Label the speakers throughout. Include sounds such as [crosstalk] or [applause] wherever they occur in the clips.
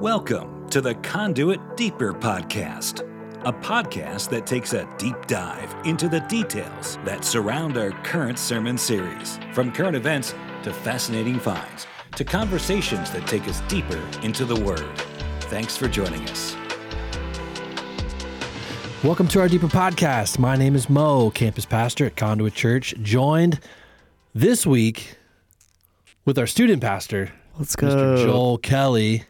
Speaker 1: Welcome to the Conduit Deeper Podcast, a podcast that takes a deep dive into the details that surround our current sermon series, from current events to fascinating finds to conversations that take us deeper into the Word. Thanks for joining us.
Speaker 2: Welcome to our Deeper Podcast. My name is Mo, campus pastor at Conduit Church, joined this week with our student pastor,
Speaker 3: Let's
Speaker 2: Mr. Joel Kelley,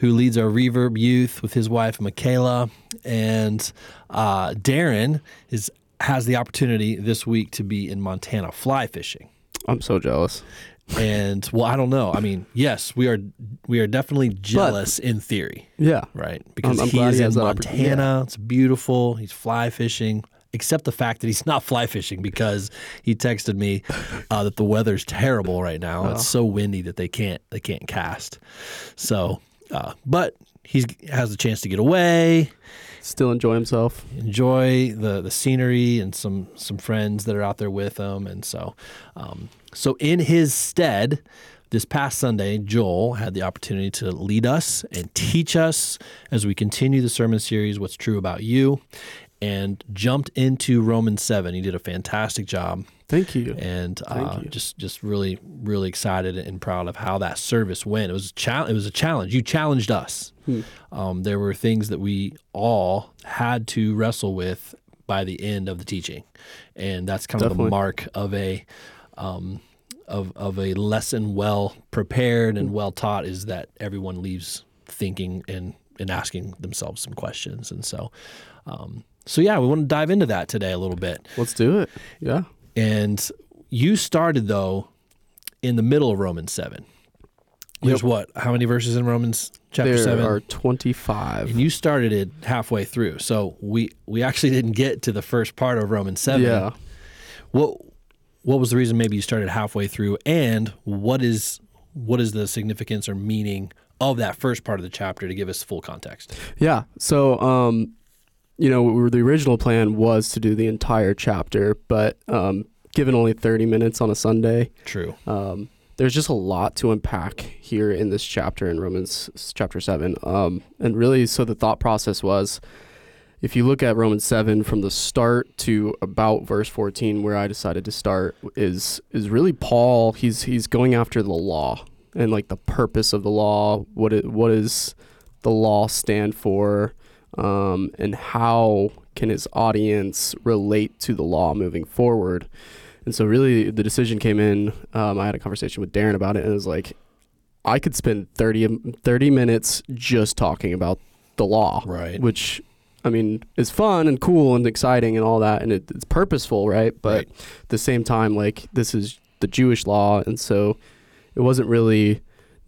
Speaker 2: who leads our Reverb Youth with his wife Michaela, and uh, Darren is has the opportunity this week to be in Montana fly fishing.
Speaker 3: I'm so jealous.
Speaker 2: And well, I don't know. I mean, yes, we are we are definitely jealous in theory,
Speaker 3: Yeah.
Speaker 2: right? Because
Speaker 3: I'm
Speaker 2: he is
Speaker 3: he
Speaker 2: in
Speaker 3: has that opportunity.
Speaker 2: Montana. It's beautiful. He's fly fishing. Except the fact that he's not fly fishing because he texted me uh, that the weather's terrible right now.
Speaker 3: Oh.
Speaker 2: It's so windy that they can't they can't cast. So, uh, but he has the chance to get away,
Speaker 3: Still enjoy himself.
Speaker 2: enjoy the the scenery and some some friends that are out there with him. And so um, so in his stead this past Sunday Joel had the opportunity to lead us and teach us as we continue the sermon series what's true about you and jumped into Romans 7 he did a fantastic job
Speaker 3: Thank you.
Speaker 2: and uh,
Speaker 3: Thank you.
Speaker 2: just just really really excited and proud of how that service went. It was a chal- it was a challenge. You challenged us.
Speaker 3: Hmm.
Speaker 2: Um, there were things that we all had to wrestle with by the end of the teaching, and that's kind of the mark of a um, of of a lesson well prepared and well taught is that everyone leaves thinking and and asking themselves some questions, and so. Um, so yeah, we want to dive into that today a little bit.
Speaker 3: Let's do it. Yeah.
Speaker 2: And you started though in the middle of Romans seven. There's what? How many verses in Romans chapter
Speaker 3: there
Speaker 2: seven?
Speaker 3: are 25.
Speaker 2: and you started it halfway through. So we we actually didn't get to the first part of Romans seven.
Speaker 3: Yeah.
Speaker 2: What what was the reason maybe you started halfway through and what is what is the significance or meaning of that first part of the chapter to give us full context?
Speaker 3: Yeah. So, um, you know, the original plan was to do the entire chapter, but um, given only 30 minutes on a Sunday,
Speaker 2: True.
Speaker 3: um, there's just a lot to unpack here in this chapter in Romans chapter 7. Um, and really, so the thought process was if you look at Romans 7 from the start to about verse 14 where I decided to start is is really Paul he's he's going after the law and like the purpose of the law what it, what does the law stand for um, and how can his audience relate to the law moving forward and so really the decision came in um, I had a conversation with Darren about it and it was like I could spend 30, 30 minutes just talking about the law
Speaker 2: Right.
Speaker 3: which I mean is fun and cool and exciting and all that, and it, it's purposeful, right? But
Speaker 2: Right.
Speaker 3: at the same time, like this is the Jewish law, and so it wasn't really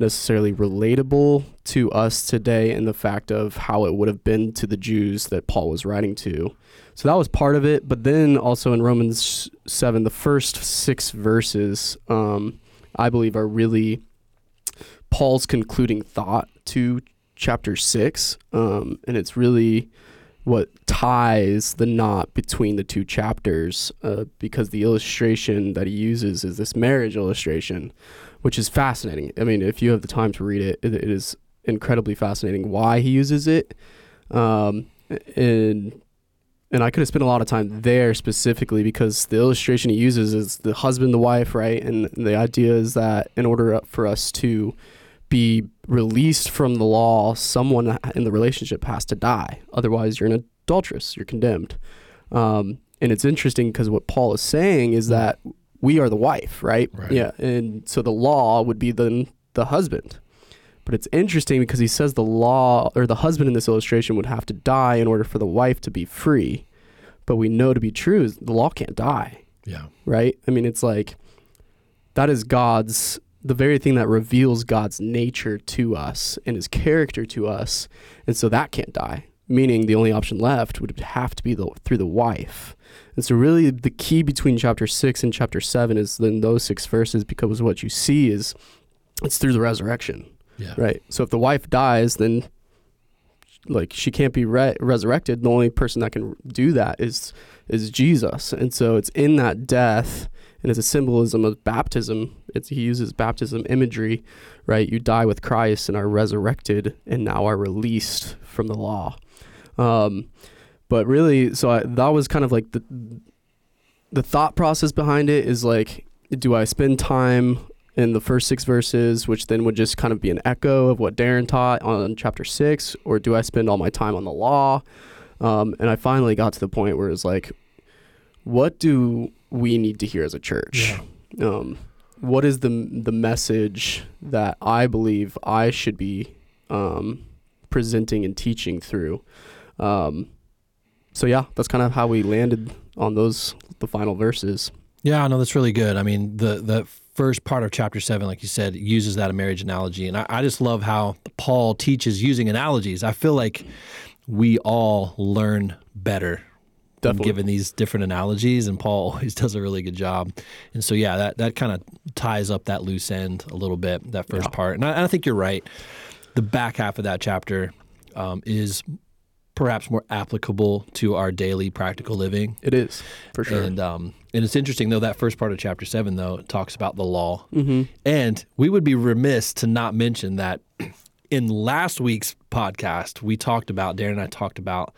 Speaker 3: necessarily relatable to us today in the fact of how it would have been to the Jews that Paul was writing to. So that was part of it, but then also in Romans seven, the first six verses, um, I believe, are really Paul's concluding thought to chapter six, um, and it's really what ties the knot between the two chapters uh, because the illustration that he uses is this marriage illustration, which is fascinating. I mean, if you have the time to read it, it, it is incredibly fascinating why he uses it. Um, and and I could have spent a lot of time there specifically because the illustration he uses is the husband, the wife, right? And the idea is that in order for us to be released from the law, someone in the relationship has to die. Otherwise, you're an adulteress. You're condemned. Um, and it's interesting because what Paul is saying is that we are the wife, right?
Speaker 2: Right.
Speaker 3: Yeah. And so the law would be then the husband. But it's interesting because he says the law or the husband in this illustration would have to die in order for the wife to be free. But we know to be true is the law can't die
Speaker 2: Yeah.
Speaker 3: right? I mean, it's like that is God's the very thing that reveals God's nature to us and his character to us. And so that can't die. Meaning the only option left would have to be the, through the wife. And so really the key between chapter 6 and chapter 7 is then those 6 verses because what you see is it's through the resurrection.
Speaker 2: Yeah.
Speaker 3: Right. So if the wife dies, then like she can't be re- resurrected. The only person that can do that is is Jesus. And so it's in that death and it's a symbolism of baptism. It's he uses baptism imagery, right? You die with Christ and are resurrected, and now are released from the law. Um, but really, so I, that was kind of like the the thought process behind it is like, do I spend time in the first six verses, which then would just kind of be an echo of what Darren taught on chapter six, or do I spend all my time on the law? Um, and I finally got to the point where it's like, what do we need to hear as a church? Um, what is the the message that I believe I should be um, presenting and teaching through? Um, so yeah, that's kind of how we landed on those the final verses.
Speaker 2: Yeah, no, that's really good. I mean, the the first part of chapter seven, like you said, uses that a marriage analogy, and I, I just love how Paul teaches using analogies. I feel like we all learn better
Speaker 3: Definitely.
Speaker 2: given these different analogies, and Paul [laughs] always does a really good job. And so, yeah, that that kind of ties up that loose end a little bit. That first
Speaker 3: Yeah.
Speaker 2: part, and I, I think you're right. The back half of that chapter um, is perhaps more applicable to our daily practical living.
Speaker 3: It is for sure.
Speaker 2: And um, and it's interesting though that first part of chapter seven though talks about the law,
Speaker 3: mm-hmm.
Speaker 2: and we would be remiss to not mention that [clears throat] in last week's podcast we talked about Darren and I talked about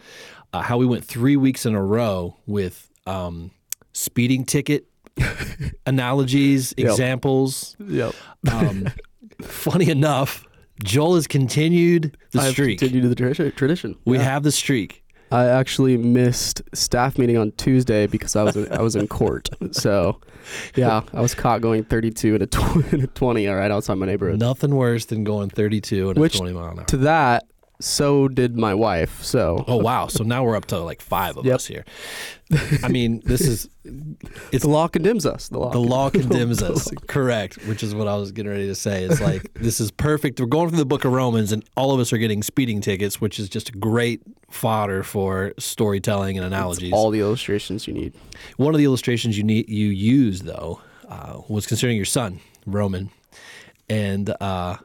Speaker 2: uh, how we went three weeks in a row with um, speeding ticket [laughs] analogies,
Speaker 3: Yep.
Speaker 2: examples.
Speaker 3: Yep.
Speaker 2: Um, [laughs] funny enough, Joel has continued the
Speaker 3: I've
Speaker 2: streak.
Speaker 3: continued the tradition. tradition.
Speaker 2: We
Speaker 3: Yeah.
Speaker 2: have the streak.
Speaker 3: I actually missed staff meeting on Tuesday because I was in, I was in court. So, yeah, I was caught going 32 and a, tw- [laughs] and a 20 right outside my neighborhood.
Speaker 2: Nothing worse than going 32 and
Speaker 3: Which-
Speaker 2: a 20 mile an hour.
Speaker 3: To that, so did my wife. So,
Speaker 2: Oh wow! So now we're up to like five of
Speaker 3: Yep.
Speaker 2: us here. I mean, this is it's
Speaker 3: the law condemns us. The law.
Speaker 2: the law condemns us. [laughs] Correct, which is what I was getting ready to say. It's like [laughs] this is perfect. We're going through the book of Romans, and all of us are getting speeding tickets, which is just great fodder for storytelling and
Speaker 3: It's
Speaker 2: analogies.
Speaker 3: all the illustrations you need.
Speaker 2: One of the illustrations you need you used though uh, was concerning your son Roman and uh,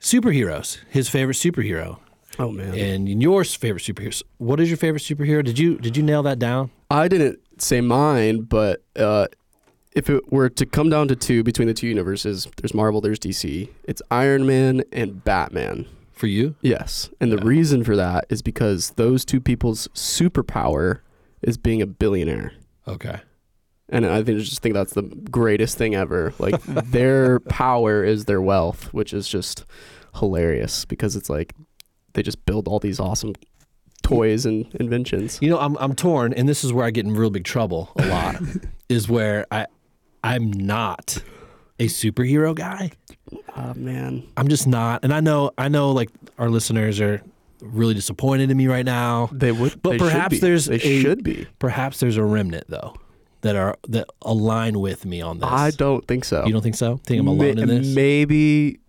Speaker 2: superheroes. His favorite superhero,
Speaker 3: Oh man.
Speaker 2: and your favorite superhero. What is your favorite superhero? Did you did you nail that down?
Speaker 3: I didn't say mine, but uh, if it were to come down to two between the two universes, there's Marvel, there's DC. It's Iron Man and Batman.
Speaker 2: For you?
Speaker 3: Yes. And the
Speaker 2: Yeah.
Speaker 3: reason for that is because those two people's superpower is being a billionaire.
Speaker 2: Okay.
Speaker 3: And I think just think that's the greatest thing ever. Like their [laughs] power is their wealth, which is just hilarious because it's like they just build all these awesome toys and inventions.
Speaker 2: You know, I'm I'm torn, and this is where I get in real big trouble a lot. [laughs] is where I I'm not a superhero guy.
Speaker 3: Oh man.
Speaker 2: I'm just not, and I know I know like our listeners are really disappointed in me right now.
Speaker 3: They would
Speaker 2: But
Speaker 3: they
Speaker 2: perhaps there's
Speaker 3: they
Speaker 2: a-
Speaker 3: should be.
Speaker 2: Perhaps there's a remnant though that are that align with me on this.
Speaker 3: I don't think so.
Speaker 2: You don't think so? Think I'm alone
Speaker 3: Ma-
Speaker 2: in this?
Speaker 3: Maybe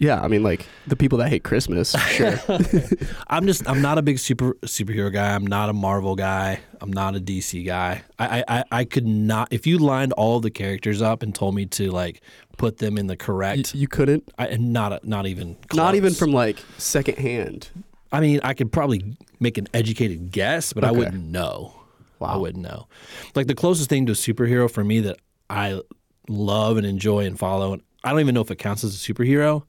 Speaker 3: Yeah, I mean like the people that hate Christmas, [laughs] sure. [laughs]
Speaker 2: I'm just I'm not a big super superhero guy. I'm not a Marvel guy. I'm not a DC guy. I I, I- I could not if you lined all the characters up and told me to like put them in the correct
Speaker 3: you couldn't
Speaker 2: I and not not even
Speaker 3: not even from like secondhand.
Speaker 2: I mean, I could probably make an educated guess, but I wouldn't know.
Speaker 3: Wow.
Speaker 2: I wouldn't know. Like the closest thing to a superhero for me that I love and enjoy and follow, and I don't even know if it counts as a superhero,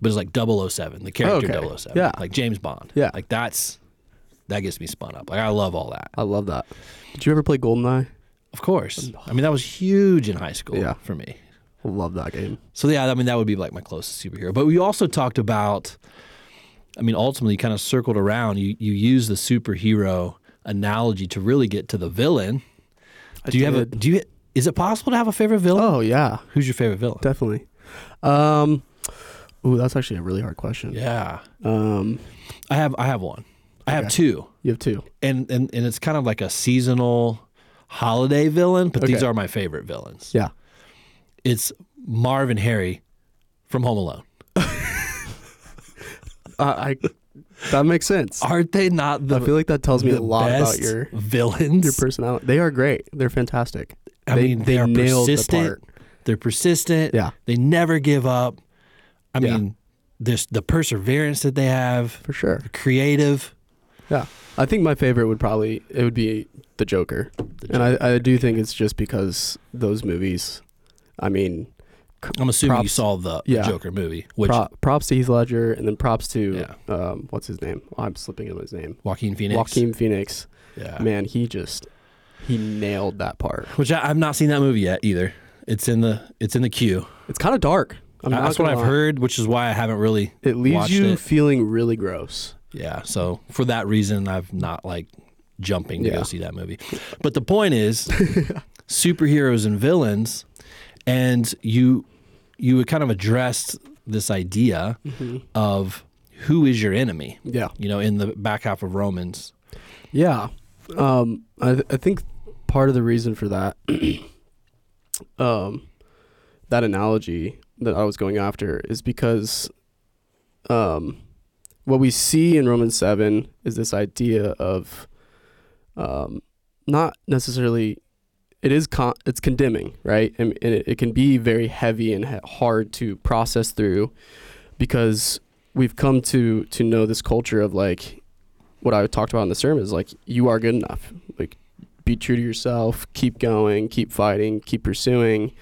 Speaker 2: but it's like 007, the character
Speaker 3: Okay.
Speaker 2: 007.
Speaker 3: Yeah.
Speaker 2: Like James Bond.
Speaker 3: Yeah.
Speaker 2: Like that's, that gets me spun up. Like I love all that.
Speaker 3: I love that. Did you ever play GoldenEye?
Speaker 2: Of course. I mean, that was huge in high school
Speaker 3: Yeah.
Speaker 2: for me.
Speaker 3: Love that game.
Speaker 2: So yeah, I mean that would be like my closest superhero. But we also talked about I mean ultimately kind of circled around you you use the superhero analogy to really get to the villain.
Speaker 3: I
Speaker 2: Do you have a do you is it possible to have a favorite villain?
Speaker 3: Oh yeah,
Speaker 2: Who's your favorite villain?
Speaker 3: definitely. Um, ooh, that's actually a really hard question.
Speaker 2: Yeah.
Speaker 3: Um,
Speaker 2: I have I have one. I have two.
Speaker 3: you have two.
Speaker 2: And and and it's kind of like a seasonal holiday villain, but these
Speaker 3: Okay.
Speaker 2: are my favorite villains.
Speaker 3: Yeah.
Speaker 2: It's Marv and Harry from Home Alone. [laughs]
Speaker 3: Uh, I that makes sense.
Speaker 2: Aren't they not the
Speaker 3: I feel like that tells me
Speaker 2: the
Speaker 3: a lot about
Speaker 2: best
Speaker 3: your
Speaker 2: villains?
Speaker 3: your personality. They are great. They're fantastic.
Speaker 2: I
Speaker 3: they,
Speaker 2: mean, they, are
Speaker 3: nailed the
Speaker 2: persistent.
Speaker 3: part.
Speaker 2: They're persistent.
Speaker 3: Yeah,
Speaker 2: They never give up. I
Speaker 3: Yeah.
Speaker 2: mean, this the perseverance that they have,
Speaker 3: for sure.
Speaker 2: creative.
Speaker 3: Yeah. I think my favorite would probably it would be the Joker, and I, I do think it's just because those movies. I mean,
Speaker 2: I'm assuming you saw the, the
Speaker 3: yeah.
Speaker 2: Joker movie, which
Speaker 3: pro- props to Heath Ledger, and then props to
Speaker 2: Yeah.
Speaker 3: um, what's his name? I'm slipping on his name.
Speaker 2: Joaquin Phoenix.
Speaker 3: Joaquin Phoenix.
Speaker 2: Yeah.
Speaker 3: Man, he just he nailed that part.
Speaker 2: Which I, I've not seen that movie yet either. It's in the it's in the queue.
Speaker 3: It's kind of dark. I'm not
Speaker 2: That's what
Speaker 3: gonna
Speaker 2: I've
Speaker 3: lie.
Speaker 2: heard, which is why I haven't really.
Speaker 3: It leaves
Speaker 2: watched
Speaker 3: you
Speaker 2: it.
Speaker 3: feeling really gross.
Speaker 2: Yeah. So for that reason, I've not like jumping to
Speaker 3: Yeah.
Speaker 2: go see that movie. But the point is, [laughs] superheroes and villains, and you you had kind of addressed this idea of who is your enemy.
Speaker 3: Yeah.
Speaker 2: You know, in the back half of Romans.
Speaker 3: Yeah. Um, I, th- I think part of the reason for that, [clears throat] um, that analogy that I was going after is because, um, what we see in Romans 7 is this idea of, um, not necessarily, it is con- it's condemning, right? And, and it, it can be very heavy and ha- hard to process through because we've come to, to know this culture of like, what I talked about in the sermon is like you are good enough. Like be true to yourself, keep going, keep fighting, keep pursuing.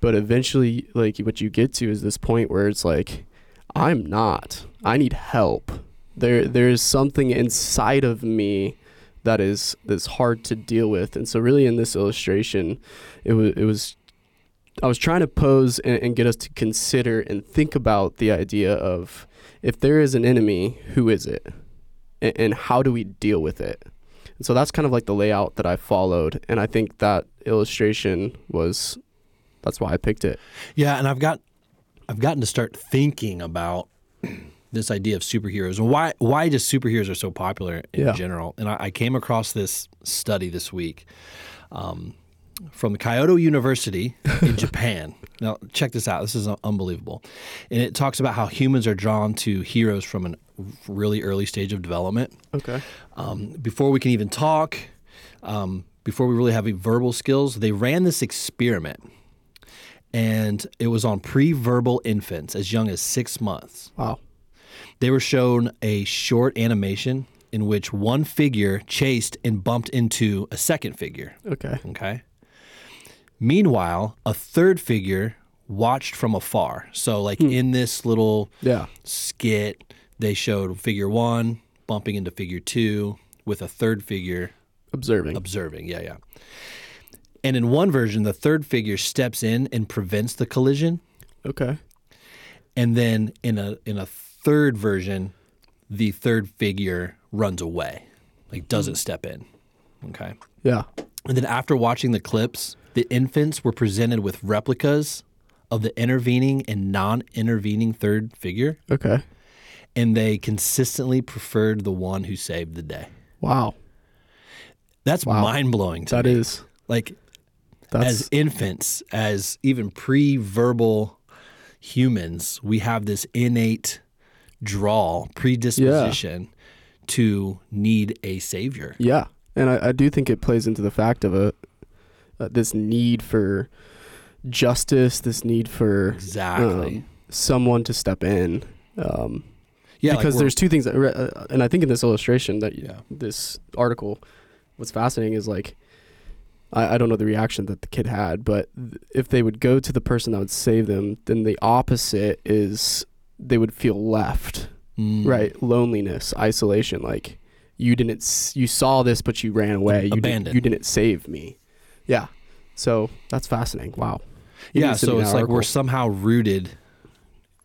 Speaker 3: But eventually like what you get to is this point where it's like I'm not. I need help. There there is something inside of me that is that's hard to deal with. And so really in this illustration it was it was I was trying to pose and, and get us to consider and think about the idea of if there is an enemy, who is it? and, and how do we deal with it? So that's kind of like the layout that I followed, and I think that illustration was that's why I picked it.
Speaker 2: Yeah, and I've got I've gotten to start thinking about [clears throat] this idea of superheroes and why why just superheroes are so popular in
Speaker 3: Yeah.
Speaker 2: general. And I, I came across this study this week um, from Kyoto University in [laughs] Japan. Now, check this out. This is unbelievable, and it talks about how humans are drawn to heroes from a really early stage of development
Speaker 3: Okay.
Speaker 2: um, before we can even talk, um, before we really have verbal skills, they ran this experiment. And it was on pre verbal infants as young as six months.
Speaker 3: Wow.
Speaker 2: They were shown a short animation in which one figure chased and bumped into a second figure.
Speaker 3: Okay.
Speaker 2: Okay. Meanwhile, a third figure watched from afar. So, like in this little
Speaker 3: Yeah.
Speaker 2: skit, they showed figure one bumping into figure two with a third figure
Speaker 3: Observing.
Speaker 2: observing. Yeah, yeah. And in one version, the third figure steps in and prevents the collision.
Speaker 3: Okay.
Speaker 2: And then in a in a third version, the third figure runs away, like doesn't step in. Okay.
Speaker 3: Yeah.
Speaker 2: And then after watching the clips, the infants were presented with replicas of the intervening and non-intervening third figure,
Speaker 3: Okay.
Speaker 2: And they consistently preferred the one who saved the day.
Speaker 3: Wow.
Speaker 2: That's
Speaker 3: Wow.
Speaker 2: mind-blowing to
Speaker 3: That
Speaker 2: me.
Speaker 3: is.
Speaker 2: like
Speaker 3: That's
Speaker 2: as infants, as even pre-verbal humans, we have this innate draw, predisposition to need a savior.
Speaker 3: yeah, and I, I do think it plays into the fact of a uh, this need for justice, this need for
Speaker 2: Exactly.
Speaker 3: um, someone to step in. Um,
Speaker 2: yeah,
Speaker 3: because
Speaker 2: we're-
Speaker 3: there's two things that, uh, and I think in this illustration that
Speaker 2: Yeah.
Speaker 3: this article, what's fascinating is like, I, I don't know the reaction that the kid had, but th- if they would go to the person that would save them, then the opposite is they would feel left,
Speaker 2: Mm.
Speaker 3: right? Loneliness, isolation, like you didn't, s- you saw this, but you ran away. You, did,
Speaker 2: Abandoned.
Speaker 3: you didn't save me. Yeah. So that's fascinating. Wow.
Speaker 2: Yeah,
Speaker 3: need to send
Speaker 2: so it's like we're somehow rooted.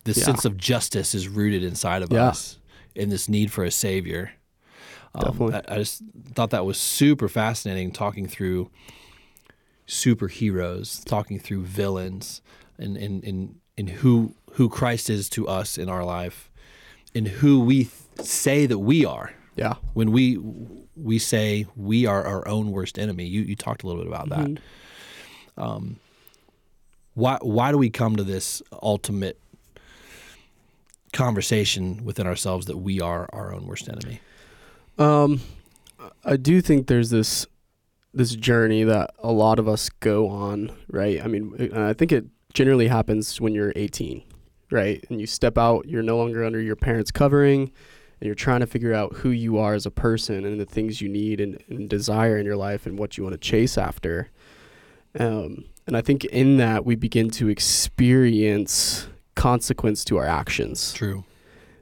Speaker 2: This
Speaker 3: Yeah.
Speaker 2: sense of justice is rooted inside of
Speaker 3: Yeah.
Speaker 2: us, in this need for a savior. Um,
Speaker 3: Definitely.
Speaker 2: I, I just thought that was super fascinating, talking through superheroes, talking through villains, and and and, and who who Christ is to us in our life, and who we th- say that we are
Speaker 3: Yeah.
Speaker 2: when we we say we are our own worst enemy. You you talked a little bit about that.
Speaker 3: Mhm.
Speaker 2: Um, why why do we come to this ultimate conversation within ourselves that we are our own worst enemy?
Speaker 3: Um, I do think there's this this journey that a lot of us go on, right? I mean, I think it generally happens when you're 18, right? And you step out, you're no longer under your parents' covering, and you're trying to figure out who you are as a person and the things you need and, and desire in your life and what you want to chase after. Um, and I think in that we begin to experience consequence to our actions.
Speaker 2: True.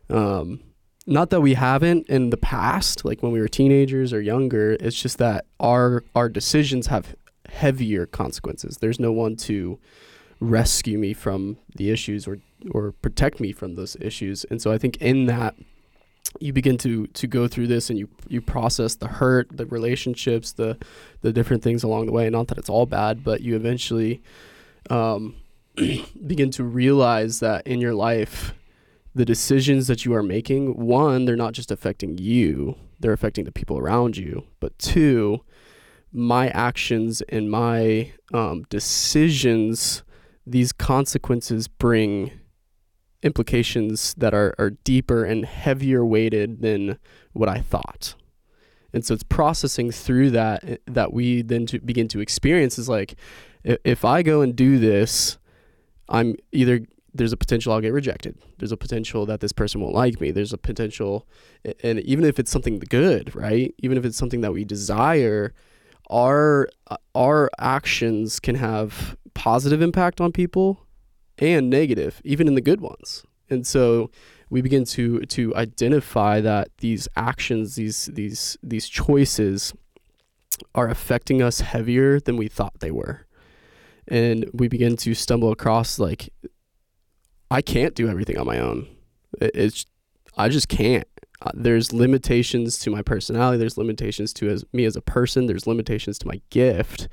Speaker 3: Um, not that we haven't in the past, like when we were teenagers or younger. It's just that our our decisions have heavier consequences. There's no one to rescue me from the issues or or protect me from those issues. And so I think in that you begin to to go through this and you you process the hurt, the relationships, the the different things along the way. Not that it's all bad, but you eventually um, [clears throat] begin to realize that in your life, the decisions that you are making, one, they're not just affecting you, they're affecting the people around you. But two, my actions and my um, decisions, these consequences bring implications that are, are deeper and heavier weighted than what I thought. And so it's processing through that that we then to begin to experience is like if I go and do this, I'm either there's a potential I'll get rejected. There's a potential that this person won't like me. There's a potential, and even if it's something good, right? Even if it's something that we desire, our our actions can have positive impact on people and negative, even in the good ones. And so we begin to to identify that these actions, these these these choices are affecting us heavier than we thought they were. And we begin to stumble across like I can't do everything on my own. It's I just can't. Uh, there's limitations to my personality. There's limitations to as, me as a person. There's limitations to my gift,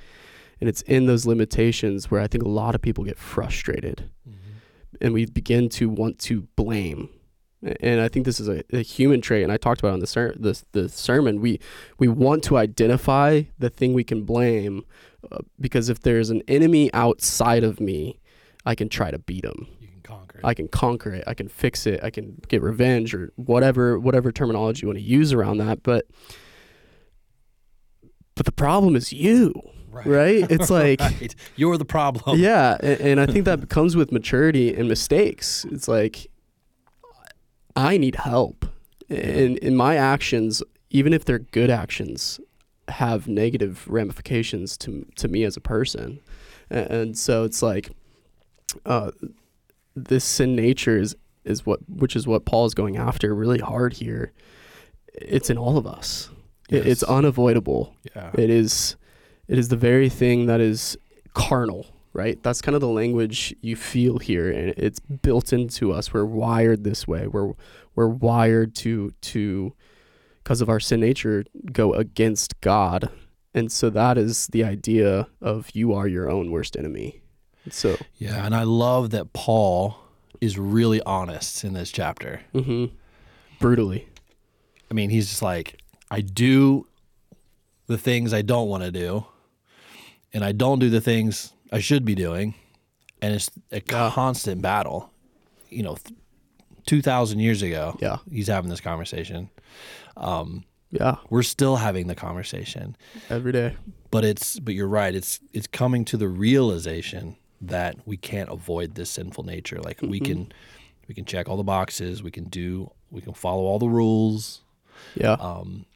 Speaker 3: and it's in those limitations where I think a lot of people get frustrated, mm-hmm. and we begin to want to blame. And I think this is a, a human trait, and I talked about on the ser- the the sermon. We we want to identify the thing we can blame, uh, because if there's an enemy outside of me, I can try to beat him You can conquer it. I can conquer it. I can fix it. I can get revenge or whatever whatever terminology you want to use around that. But but the problem is you. Right. right? It's [laughs] like right.
Speaker 2: you're the problem.
Speaker 3: Yeah, and, and I think that comes with maturity and mistakes. It's like I need help, and in my actions, even if they're good actions, have negative ramifications to to me as a person, and, and so it's like uh, this sin nature is is what which is what Paul is going after really hard here. It's in all of us. Yes. it's unavoidable. Yeah. It is it is the very thing that is carnal, right? That's kind of the language you feel here and it's built into us. We're wired this way. We're we're wired to to because of our sin nature go against God. And so that is the idea of you are your own worst enemy. So
Speaker 2: yeah, and I love that Paul is really honest in this chapter.
Speaker 3: Mm-hmm. Brutally.
Speaker 2: I mean, he's just like, I do the things I don't want to do, and I don't do the things I should be doing, and it's a yeah. constant battle. You know, th- two thousand years ago,
Speaker 3: yeah,
Speaker 2: he's having this conversation. Um,
Speaker 3: yeah,
Speaker 2: we're still having the conversation
Speaker 3: every day.
Speaker 2: But it's but you're right. It's it's coming to the realization that we can't avoid this sinful nature. Like mm-hmm. we can we can check all the boxes, we can do we can follow all the rules.
Speaker 3: Yeah.
Speaker 2: Um,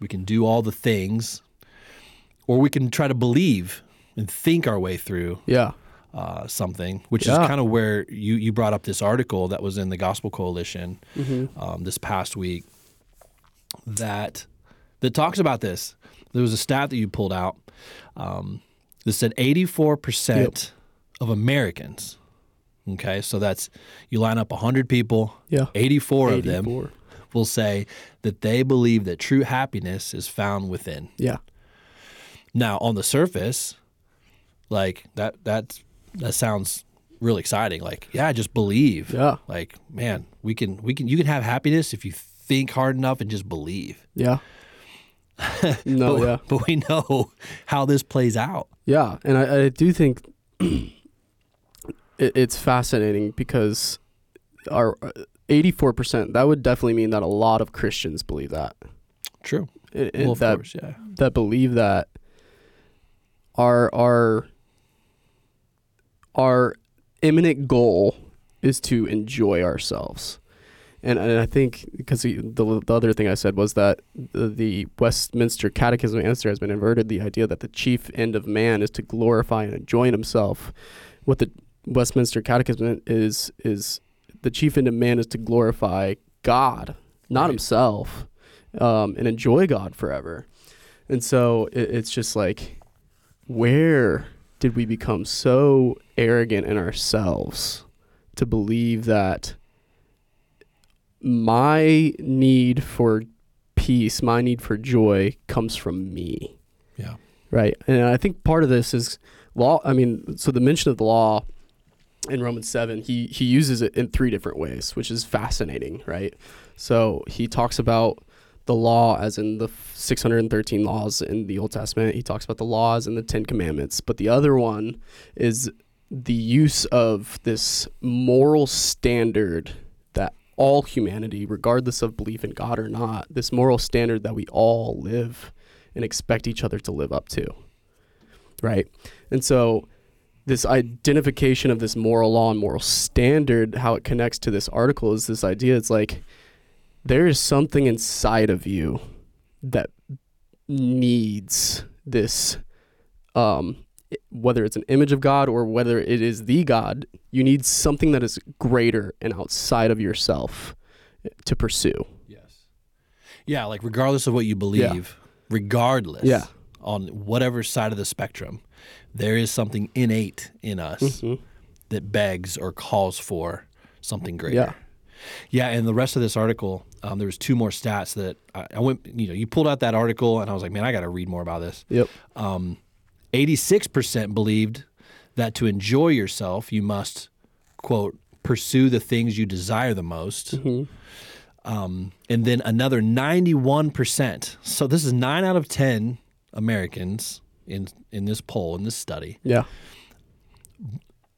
Speaker 2: we can do all the things, or we can try to believe and think our way through.
Speaker 3: Yeah.
Speaker 2: Uh, something, which yeah. is kind of where you, you brought up this article that was in the Gospel Coalition mm-hmm. um, this past week that that talks about this. There was a stat that you pulled out um, that said 84% yep of Americans. Okay, so that's you line up 100 people,
Speaker 3: yeah.
Speaker 2: 84, 84 of them will say that they believe that true happiness is found within.
Speaker 3: Yeah.
Speaker 2: Now, on the surface, like that that that sounds really exciting. Like, yeah, just believe.
Speaker 3: Yeah.
Speaker 2: Like, man, we can we can you can have happiness if you think hard enough and just believe.
Speaker 3: Yeah. [laughs] no,
Speaker 2: but,
Speaker 3: yeah.
Speaker 2: But we know how this plays out.
Speaker 3: Yeah, and I, I do think [clears throat] it, it's fascinating because our uh, 84% that would definitely mean that a lot of Christians believe that.
Speaker 2: True.
Speaker 3: It, well, of that, course, yeah. That believe that our our our imminent goal is to enjoy ourselves. And, and I think because the, the other thing I said was that the, the Westminster Catechism answer has been inverted. The idea that the chief end of man is to glorify and enjoy himself. What the Westminster Catechism is is the chief end of man is to glorify God, not
Speaker 2: Right.
Speaker 3: himself, um, and enjoy God forever. And so it, it's just like, where did we become so arrogant in ourselves to believe that my need for peace, my need for joy comes from me?
Speaker 2: Yeah.
Speaker 3: Right. And I think part of this is law. I mean, so the mention of the law in Romans 7, he, he uses it in three different ways, which is fascinating, right? So he talks about the law as in the 613 laws in the Old Testament. He talks about the laws and the Ten Commandments. But the other one is the use of this moral standard that all humanity, regardless of belief in God or not, this moral standard that we all live and expect each other to live up to. Right? And so this identification of this moral law and moral standard, how it connects to this article is this idea it's like there is something inside of you that needs this um whether it's an image of God or whether it is the God, you need something that is greater and outside of yourself to pursue.
Speaker 2: Yes. Yeah, like regardless of what you believe, regardless
Speaker 3: Yeah.
Speaker 2: on whatever side of the spectrum, there is something innate in us
Speaker 3: Mhm.
Speaker 2: that begs or calls for something greater.
Speaker 3: Yeah.
Speaker 2: Yeah, and the rest of this article, um, there was two more stats that I, I went. You know, you pulled out that article, and I was like, man, I got to read more about this.
Speaker 3: Yep.
Speaker 2: Um, Eighty-six percent believed that to enjoy yourself, you must quote pursue the things you desire the most.
Speaker 3: Mhm.
Speaker 2: Um, and then another 91%. So this is nine out of 10 Americans in, in this poll, in this study,
Speaker 3: Yeah.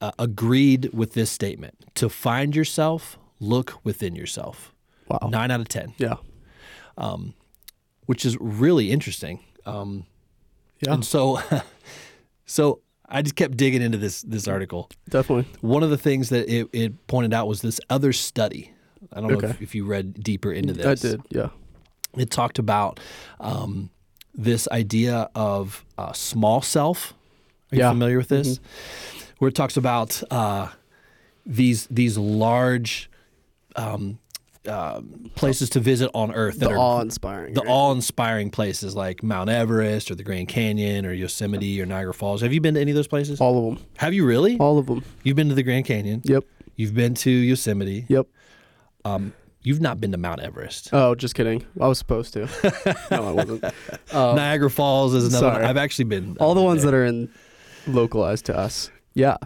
Speaker 2: uh, agreed with this statement. To find yourself, look within yourself.
Speaker 3: Wow.
Speaker 2: Nine out of 10,
Speaker 3: Yeah.
Speaker 2: Um, which is really interesting. Um,
Speaker 3: Yeah.
Speaker 2: And so, [laughs] so I just kept digging into this, this article.
Speaker 3: Definitely.
Speaker 2: One of the things that it, it pointed out was this other study. I don't know if, if you read deeper into this.
Speaker 3: I did. Yeah.
Speaker 2: it talked about um, this idea of uh, small self. Are you
Speaker 3: Yeah.
Speaker 2: familiar with this? Where it talks about uh, these these large um, uh, places to visit on Earth that
Speaker 3: The
Speaker 2: are
Speaker 3: awe-inspiring.
Speaker 2: the
Speaker 3: right?
Speaker 2: awe-inspiring places like Mount Everest or the Grand Canyon or Yosemite or Niagara Falls. Have you been to any of those places?
Speaker 3: all of them.
Speaker 2: Have you really?
Speaker 3: All of them.
Speaker 2: You've been to the Grand Canyon.
Speaker 3: Yep.
Speaker 2: You've been to Yosemite.
Speaker 3: Yep.
Speaker 2: Um, you've not been to Mount Everest.
Speaker 3: Oh, just kidding. I was supposed to. [laughs] no, I wasn't. Uh, [laughs]
Speaker 2: Niagara Falls is another.
Speaker 3: sorry.
Speaker 2: One. I've actually been.
Speaker 3: all the ones
Speaker 2: there.
Speaker 3: that are in localized to us. Yeah.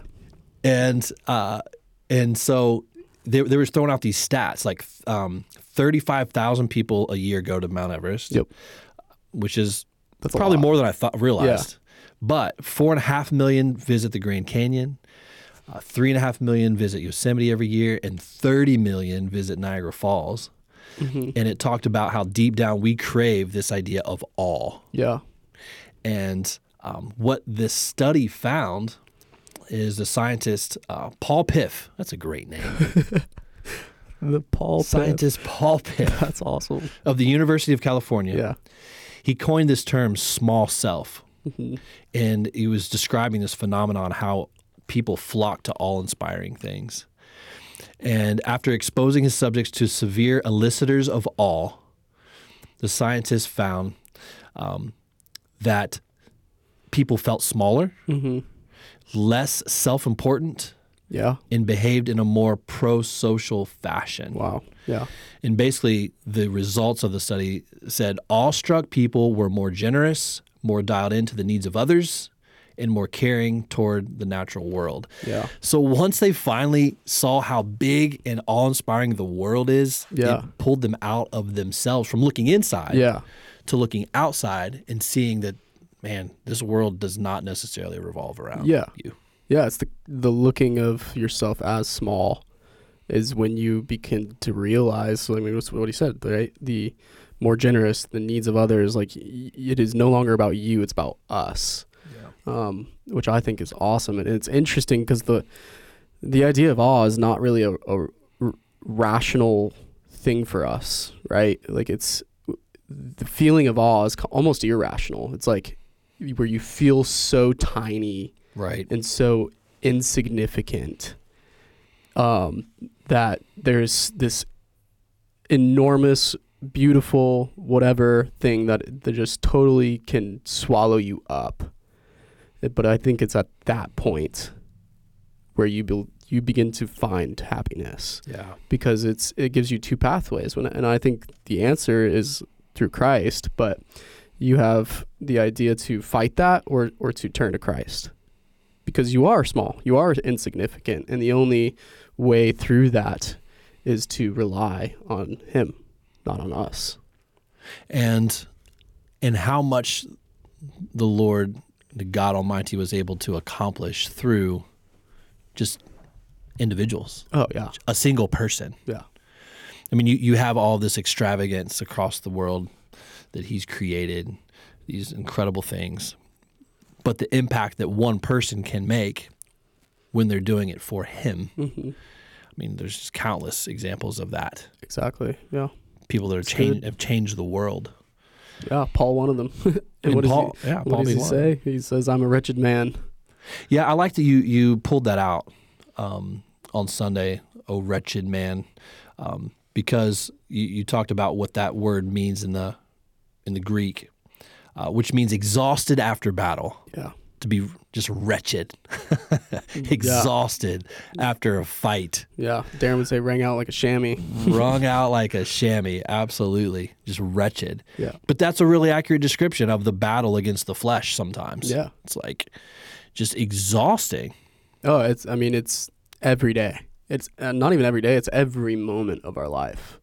Speaker 2: and uh, and so they, they were throwing out these stats like um, 35,000 people a year go to Mount Everest.
Speaker 3: Yep.
Speaker 2: Which is
Speaker 3: That's
Speaker 2: probably more than I thought realized. But four and a half million visit the Grand Canyon. Uh, three and a half million visit Yosemite every year, and 30 million visit Niagara Falls.
Speaker 3: Mm-hmm.
Speaker 2: And it talked about how deep down we crave this idea of awe.
Speaker 3: Yeah.
Speaker 2: And um, what this study found is the scientist uh, Paul Piff. That's a great name. [laughs]
Speaker 3: The Paul
Speaker 2: scientist Paul Piff [laughs]
Speaker 3: That's awesome.
Speaker 2: of the University of California.
Speaker 3: Yeah.
Speaker 2: He coined this term small self. [laughs] And he was describing this phenomenon how people flock to awe inspiring things. And after exposing his subjects to severe elicitors of awe, the scientist found um, that people felt smaller,
Speaker 3: Mm-hmm.
Speaker 2: Less self important,
Speaker 3: Yeah.
Speaker 2: and behaved in a more pro social fashion.
Speaker 3: Wow. Yeah.
Speaker 2: And basically, the results of the study said awestruck people were more generous, more dialed into the needs of others, and more caring toward the natural world.
Speaker 3: Yeah.
Speaker 2: So once they finally saw how big and awe inspiring the world is,
Speaker 3: Yeah.
Speaker 2: it pulled them out of themselves from looking inside
Speaker 3: Yeah.
Speaker 2: to looking outside and seeing that, man, this world does not necessarily revolve around
Speaker 3: Yeah.
Speaker 2: you.
Speaker 3: Yeah. It's the the looking of yourself as small is when you begin to realize. I mean, what's what he said, right? The more generous, the needs of others. Like y- it is no longer about you; it's about us. um, which I think is awesome. And it's interesting because the the idea of awe is not really a, a r- rational thing for us, right? Like it's the feeling of awe is almost irrational. It's like where you feel so tiny
Speaker 2: Right.
Speaker 3: and so insignificant um, that there's this enormous, beautiful, whatever thing that that just totally can swallow you up. But I think it's at that point where you be, you begin to find happiness
Speaker 2: Yeah.
Speaker 3: because it's it gives you two pathways when and I think the answer is through Christ but you have the idea to fight that or or to turn to Christ. Because you are small you are insignificant and the only way through that is to rely on him not on us.
Speaker 2: And and how much the Lord, the God Almighty, was able to accomplish through just individuals,
Speaker 3: oh yeah.
Speaker 2: A single person.
Speaker 3: yeah.
Speaker 2: I mean, you, you have all this extravagance across the world that He's created, these incredible things, but the impact that one person can make when they're doing it for Him.
Speaker 3: hmm
Speaker 2: I mean, there's just countless examples of that.
Speaker 3: exactly yeah.
Speaker 2: People that have, changed have changed the world.
Speaker 3: yeah Paul one of them. [laughs] And,
Speaker 2: And
Speaker 3: what does he,
Speaker 2: yeah,
Speaker 3: what
Speaker 2: Paul
Speaker 3: does he
Speaker 2: one
Speaker 3: say? he says I'm a wretched man.
Speaker 2: Yeah, I like that you you pulled that out um, on Sunday, oh wretched man, um, because you, you talked about what that word means in the in the Greek, uh, which means exhausted after battle,
Speaker 3: yeah
Speaker 2: to be just wretched, [laughs] exhausted after a fight,
Speaker 3: yeah Darren would say rang out like a chamois
Speaker 2: rung [laughs] out like a chamois, absolutely, just wretched.
Speaker 3: yeah
Speaker 2: But that's a really accurate description of the battle against the flesh. Sometimes,
Speaker 3: yeah
Speaker 2: it's like just exhausting.
Speaker 3: Oh, it's. I mean, it's every day. It's uh, not even every day. It's every moment of our life.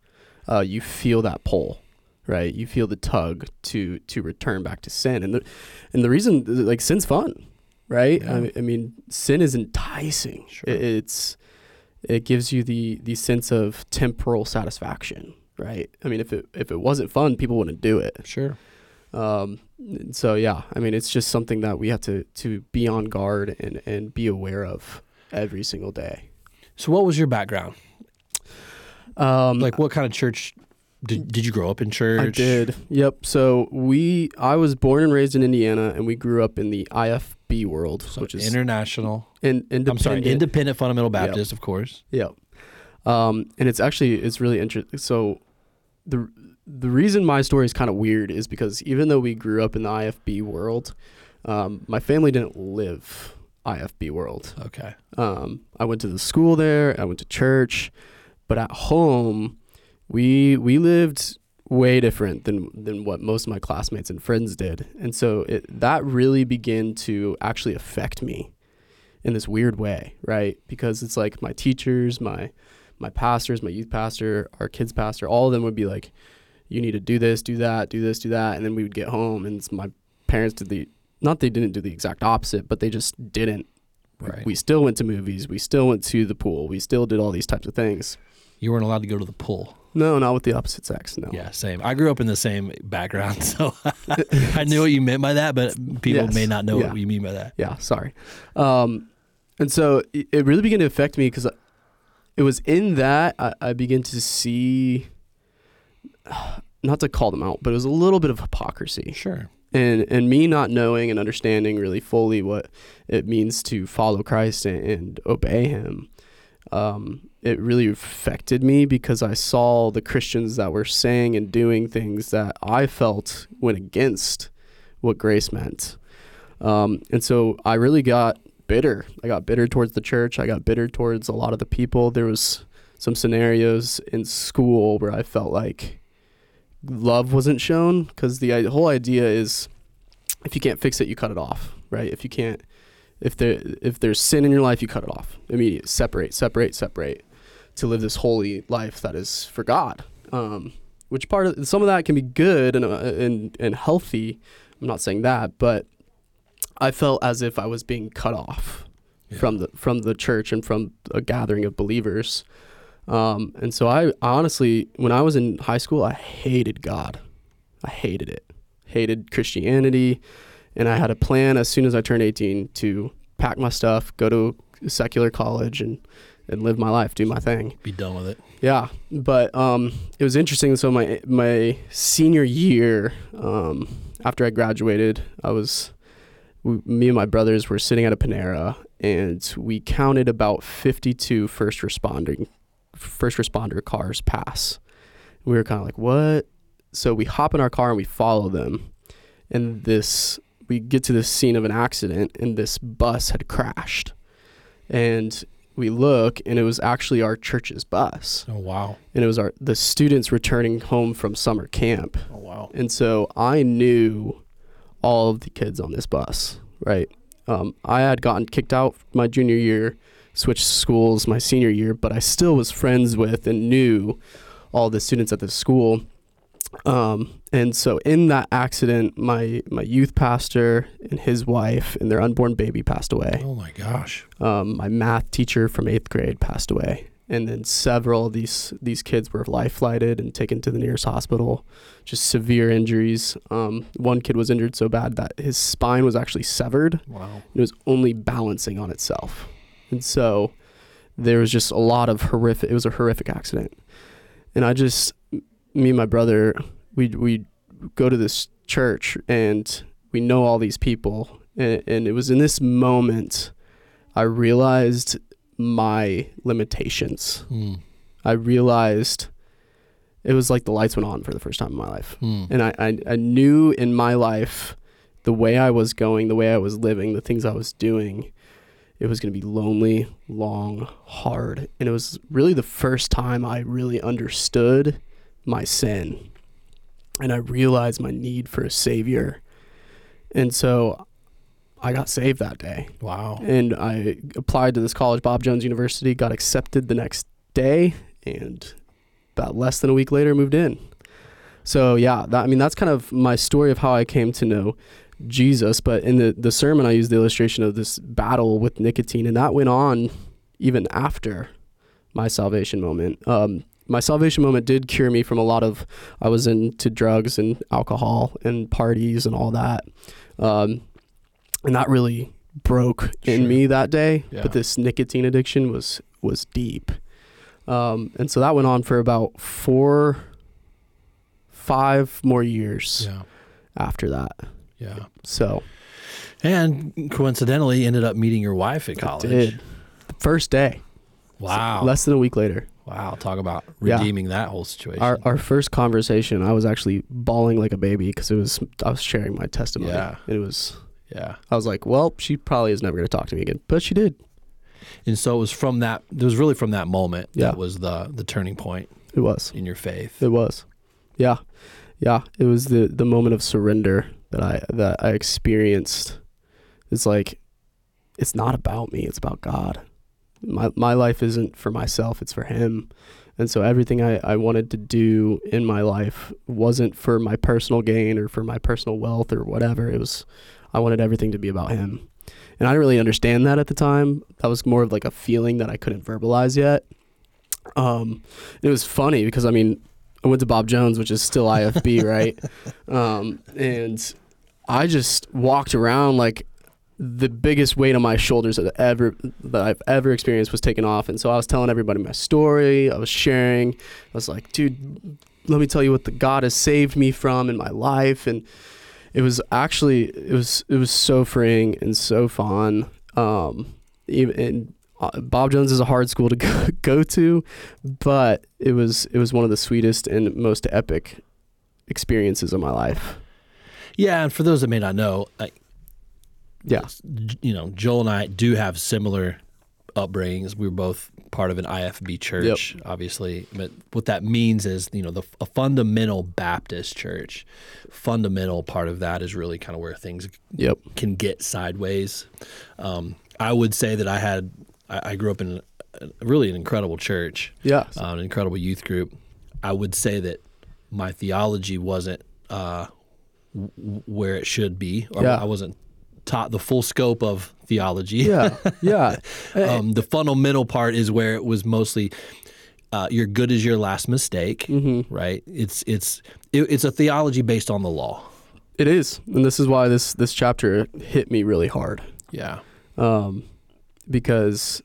Speaker 3: Uh, you feel that pull, right? You feel the tug to to return back to sin, and the and the reason like sin's fun, right?
Speaker 2: Yeah.
Speaker 3: I, I mean, sin is enticing.
Speaker 2: Sure.
Speaker 3: It, it's it gives you the the sense of temporal satisfaction, right? I mean, if it if it wasn't fun, people wouldn't do it.
Speaker 2: Sure.
Speaker 3: Um, so yeah, I mean, it's just something that we have to to be on guard and and be aware of every single day.
Speaker 2: So, what was your background?
Speaker 3: Um,
Speaker 2: Like, what kind of church did, did you grow up in? Church?
Speaker 3: I did. Yep. So we, I was born and raised in Indiana, and we grew up in the IFB world,
Speaker 2: So
Speaker 3: which is
Speaker 2: international.
Speaker 3: in, independent.
Speaker 2: I'm sorry, independent fundamental Baptist, of course.
Speaker 3: Yep. Um, and it's actually it's really interesting. So the the reason my story is kind of weird is because even though we grew up in the IFB world, um, my family didn't live IFB world.
Speaker 2: Okay.
Speaker 3: Um, I went to the school there. I went to church, but at home, we we lived way different than than what most of my classmates and friends did, and so it, that really began to actually affect me in this weird way, right? Because it's like my teachers, my my pastors, my youth pastor, our kids pastor, all of them would be like, "You need to do this, do that, do this, do that," and then we would get home, and my parents did the not they didn't do the exact opposite, but they just didn't
Speaker 2: Right.
Speaker 3: we still went to movies. We still went to the pool. We still did all these types of things.
Speaker 2: You weren't allowed to go to the pool.
Speaker 3: No, not with the opposite sex. No.
Speaker 2: Yeah, same. I grew up in the same background, [laughs] so [laughs] I knew what you meant by that, but people
Speaker 3: Yes.
Speaker 2: may not know
Speaker 3: Yeah.
Speaker 2: what you mean by that.
Speaker 3: Yeah. Sorry. Um, and so it, really began to affect me because it was in that I, I began to see, [sighs] not to call them out, but it was a little bit of hypocrisy.
Speaker 2: Sure.
Speaker 3: and and me not knowing and understanding really fully what it means to follow Christ and, and obey Him, um, it really affected me because I saw the Christians that were saying and doing things that I felt went against what grace meant, um, and so I really got bitter. I got bitter towards the church. I got bitter towards a lot of the people. There was some scenarios in school where I felt like love wasn't shown because the whole idea is if you can't fix it you cut it off right if you can't if there if there's sin in your life you cut it off immediate separate separate separate to live this holy life that is for god um, which part of some of that can be good and, uh, and and healthy i'm not saying that but i felt as if i was being cut off
Speaker 2: Yeah.
Speaker 3: from the from the church and from a gathering of believers um, and so I honestly, when I was in high school, I hated God. I hated it. Hated Christianity. And I had a plan as soon as I turned 18 to pack my stuff, go to a secular college and, and live my life, do my thing.
Speaker 2: Be done with it.
Speaker 3: yeah, but um, it was interesting. So my my senior year, um, after I graduated, I was we, me and my brothers were sitting at a Panera, and we counted about 52 first responding first responder cars pass. We were kind of like, what? So we hop in our car and we follow them, and this we get to this scene of an accident, and this bus had crashed, and we look and it was actually our church's bus
Speaker 2: Oh wow.
Speaker 3: and it was our the students returning home from summer camp
Speaker 2: Oh wow.
Speaker 3: and so i knew all of the kids on this bus right um, i had gotten kicked out my junior year switched schools my senior year but i still was friends with and knew all the students at the school um, and so in that accident my my youth pastor and his wife and their unborn baby passed away
Speaker 2: Oh my gosh.
Speaker 3: um, my math teacher from eighth grade passed away, and then several of these these kids were life flighted and taken to the nearest hospital, just severe injuries. Um, one kid was injured so bad that his spine was actually severed.
Speaker 2: Wow.
Speaker 3: It was only balancing on itself, and so there was just a lot of horrific. It was a horrific accident, and I just me and my brother we we go to this church and we know all these people, and, and it was in this moment I realized my limitations.
Speaker 2: Hmm.
Speaker 3: I realized it was like the lights went on for the first time in my life.
Speaker 2: Hmm.
Speaker 3: And I, I, I knew in my life the way I was going, the way I was living, the things I was doing, it was going to be lonely, long, hard. And it was really the first time I really understood my sin. And I realized my need for a savior. And so I got saved that day
Speaker 2: Wow.
Speaker 3: and I applied to this college, Bob Jones University, got accepted the next day, and about less than a week later moved in. So yeah, that, I mean that's kind of my story of how I came to know Jesus. But in the the sermon, I used the illustration of this battle with nicotine, and that went on even after my salvation moment. Um, my salvation moment did cure me from a lot of I was into drugs and alcohol and parties and all that. Um, and that really broke in
Speaker 2: Sure.
Speaker 3: me that day.
Speaker 2: Yeah.
Speaker 3: But this nicotine addiction was was deep, um, and so that went on for about four, five more years
Speaker 2: Yeah.
Speaker 3: after that.
Speaker 2: Yeah.
Speaker 3: So
Speaker 2: And coincidentally, ended up meeting your wife at
Speaker 3: I
Speaker 2: college.
Speaker 3: did first day.
Speaker 2: Wow.
Speaker 3: less than a week later.
Speaker 2: Wow. Talk about
Speaker 3: Yeah.
Speaker 2: redeeming that whole situation.
Speaker 3: Our our first conversation, I was actually bawling like a baby because it was I was sharing my testimony.
Speaker 2: Yeah.
Speaker 3: it was
Speaker 2: yeah.
Speaker 3: I was like, well, she probably is never going to talk to me again, but she did.
Speaker 2: And so it was from that. It was really from that moment
Speaker 3: Yeah.
Speaker 2: that was the the turning point
Speaker 3: It was.
Speaker 2: in your faith.
Speaker 3: It was. Yeah. Yeah. It was the the moment of surrender that I that I experienced. It's like it's not about me, it's about God. My my life isn't for myself, it's for him. And so everything I, I wanted to do in my life wasn't for my personal gain or for my personal wealth or whatever. It was I wanted everything to be about him. And I didn't really understand that at the time. That was more of like a feeling that I couldn't verbalize yet. Um, it was funny because I mean, I went to Bob Jones, which is still IFB, [laughs] right? Um, and I just walked around like the biggest weight on my shoulders that ever that I've ever experienced was taken off. And so I was telling everybody my story. I was sharing. I was like, dude, let me tell you what the God has saved me from in my life. And it was actually it was it was so freeing and so fun. Um, even and uh, Bob Jones is a hard school to go, [laughs] go to, but it was it was one of the sweetest and most epic experiences of my life.
Speaker 2: Yeah, and for those that may not know,
Speaker 3: Yeah.
Speaker 2: you know, Joel and I do have similar upbringings. We were both part of an IFB church, obviously. But what that means is, you know, the a fundamental Baptist church. Fundamental part of that is really kind of where things
Speaker 3: Yep.
Speaker 2: can get sideways. Um, I would say that I had, I, I grew up in a, really an incredible church,
Speaker 3: Yeah.
Speaker 2: uh, an incredible youth group. I would say that my theology wasn't uh, where it should be, or
Speaker 3: Yeah.
Speaker 2: I wasn't taught the full scope of theology.
Speaker 3: yeah. Yeah. [laughs]
Speaker 2: um, the fundamental part is where it was mostly uh, "you're good is your last mistake."
Speaker 3: Mm-hmm.
Speaker 2: Right? It's it's it, it's a theology based on the law.
Speaker 3: It is, and this is why this this chapter hit me really hard,
Speaker 2: Yeah.
Speaker 3: um, because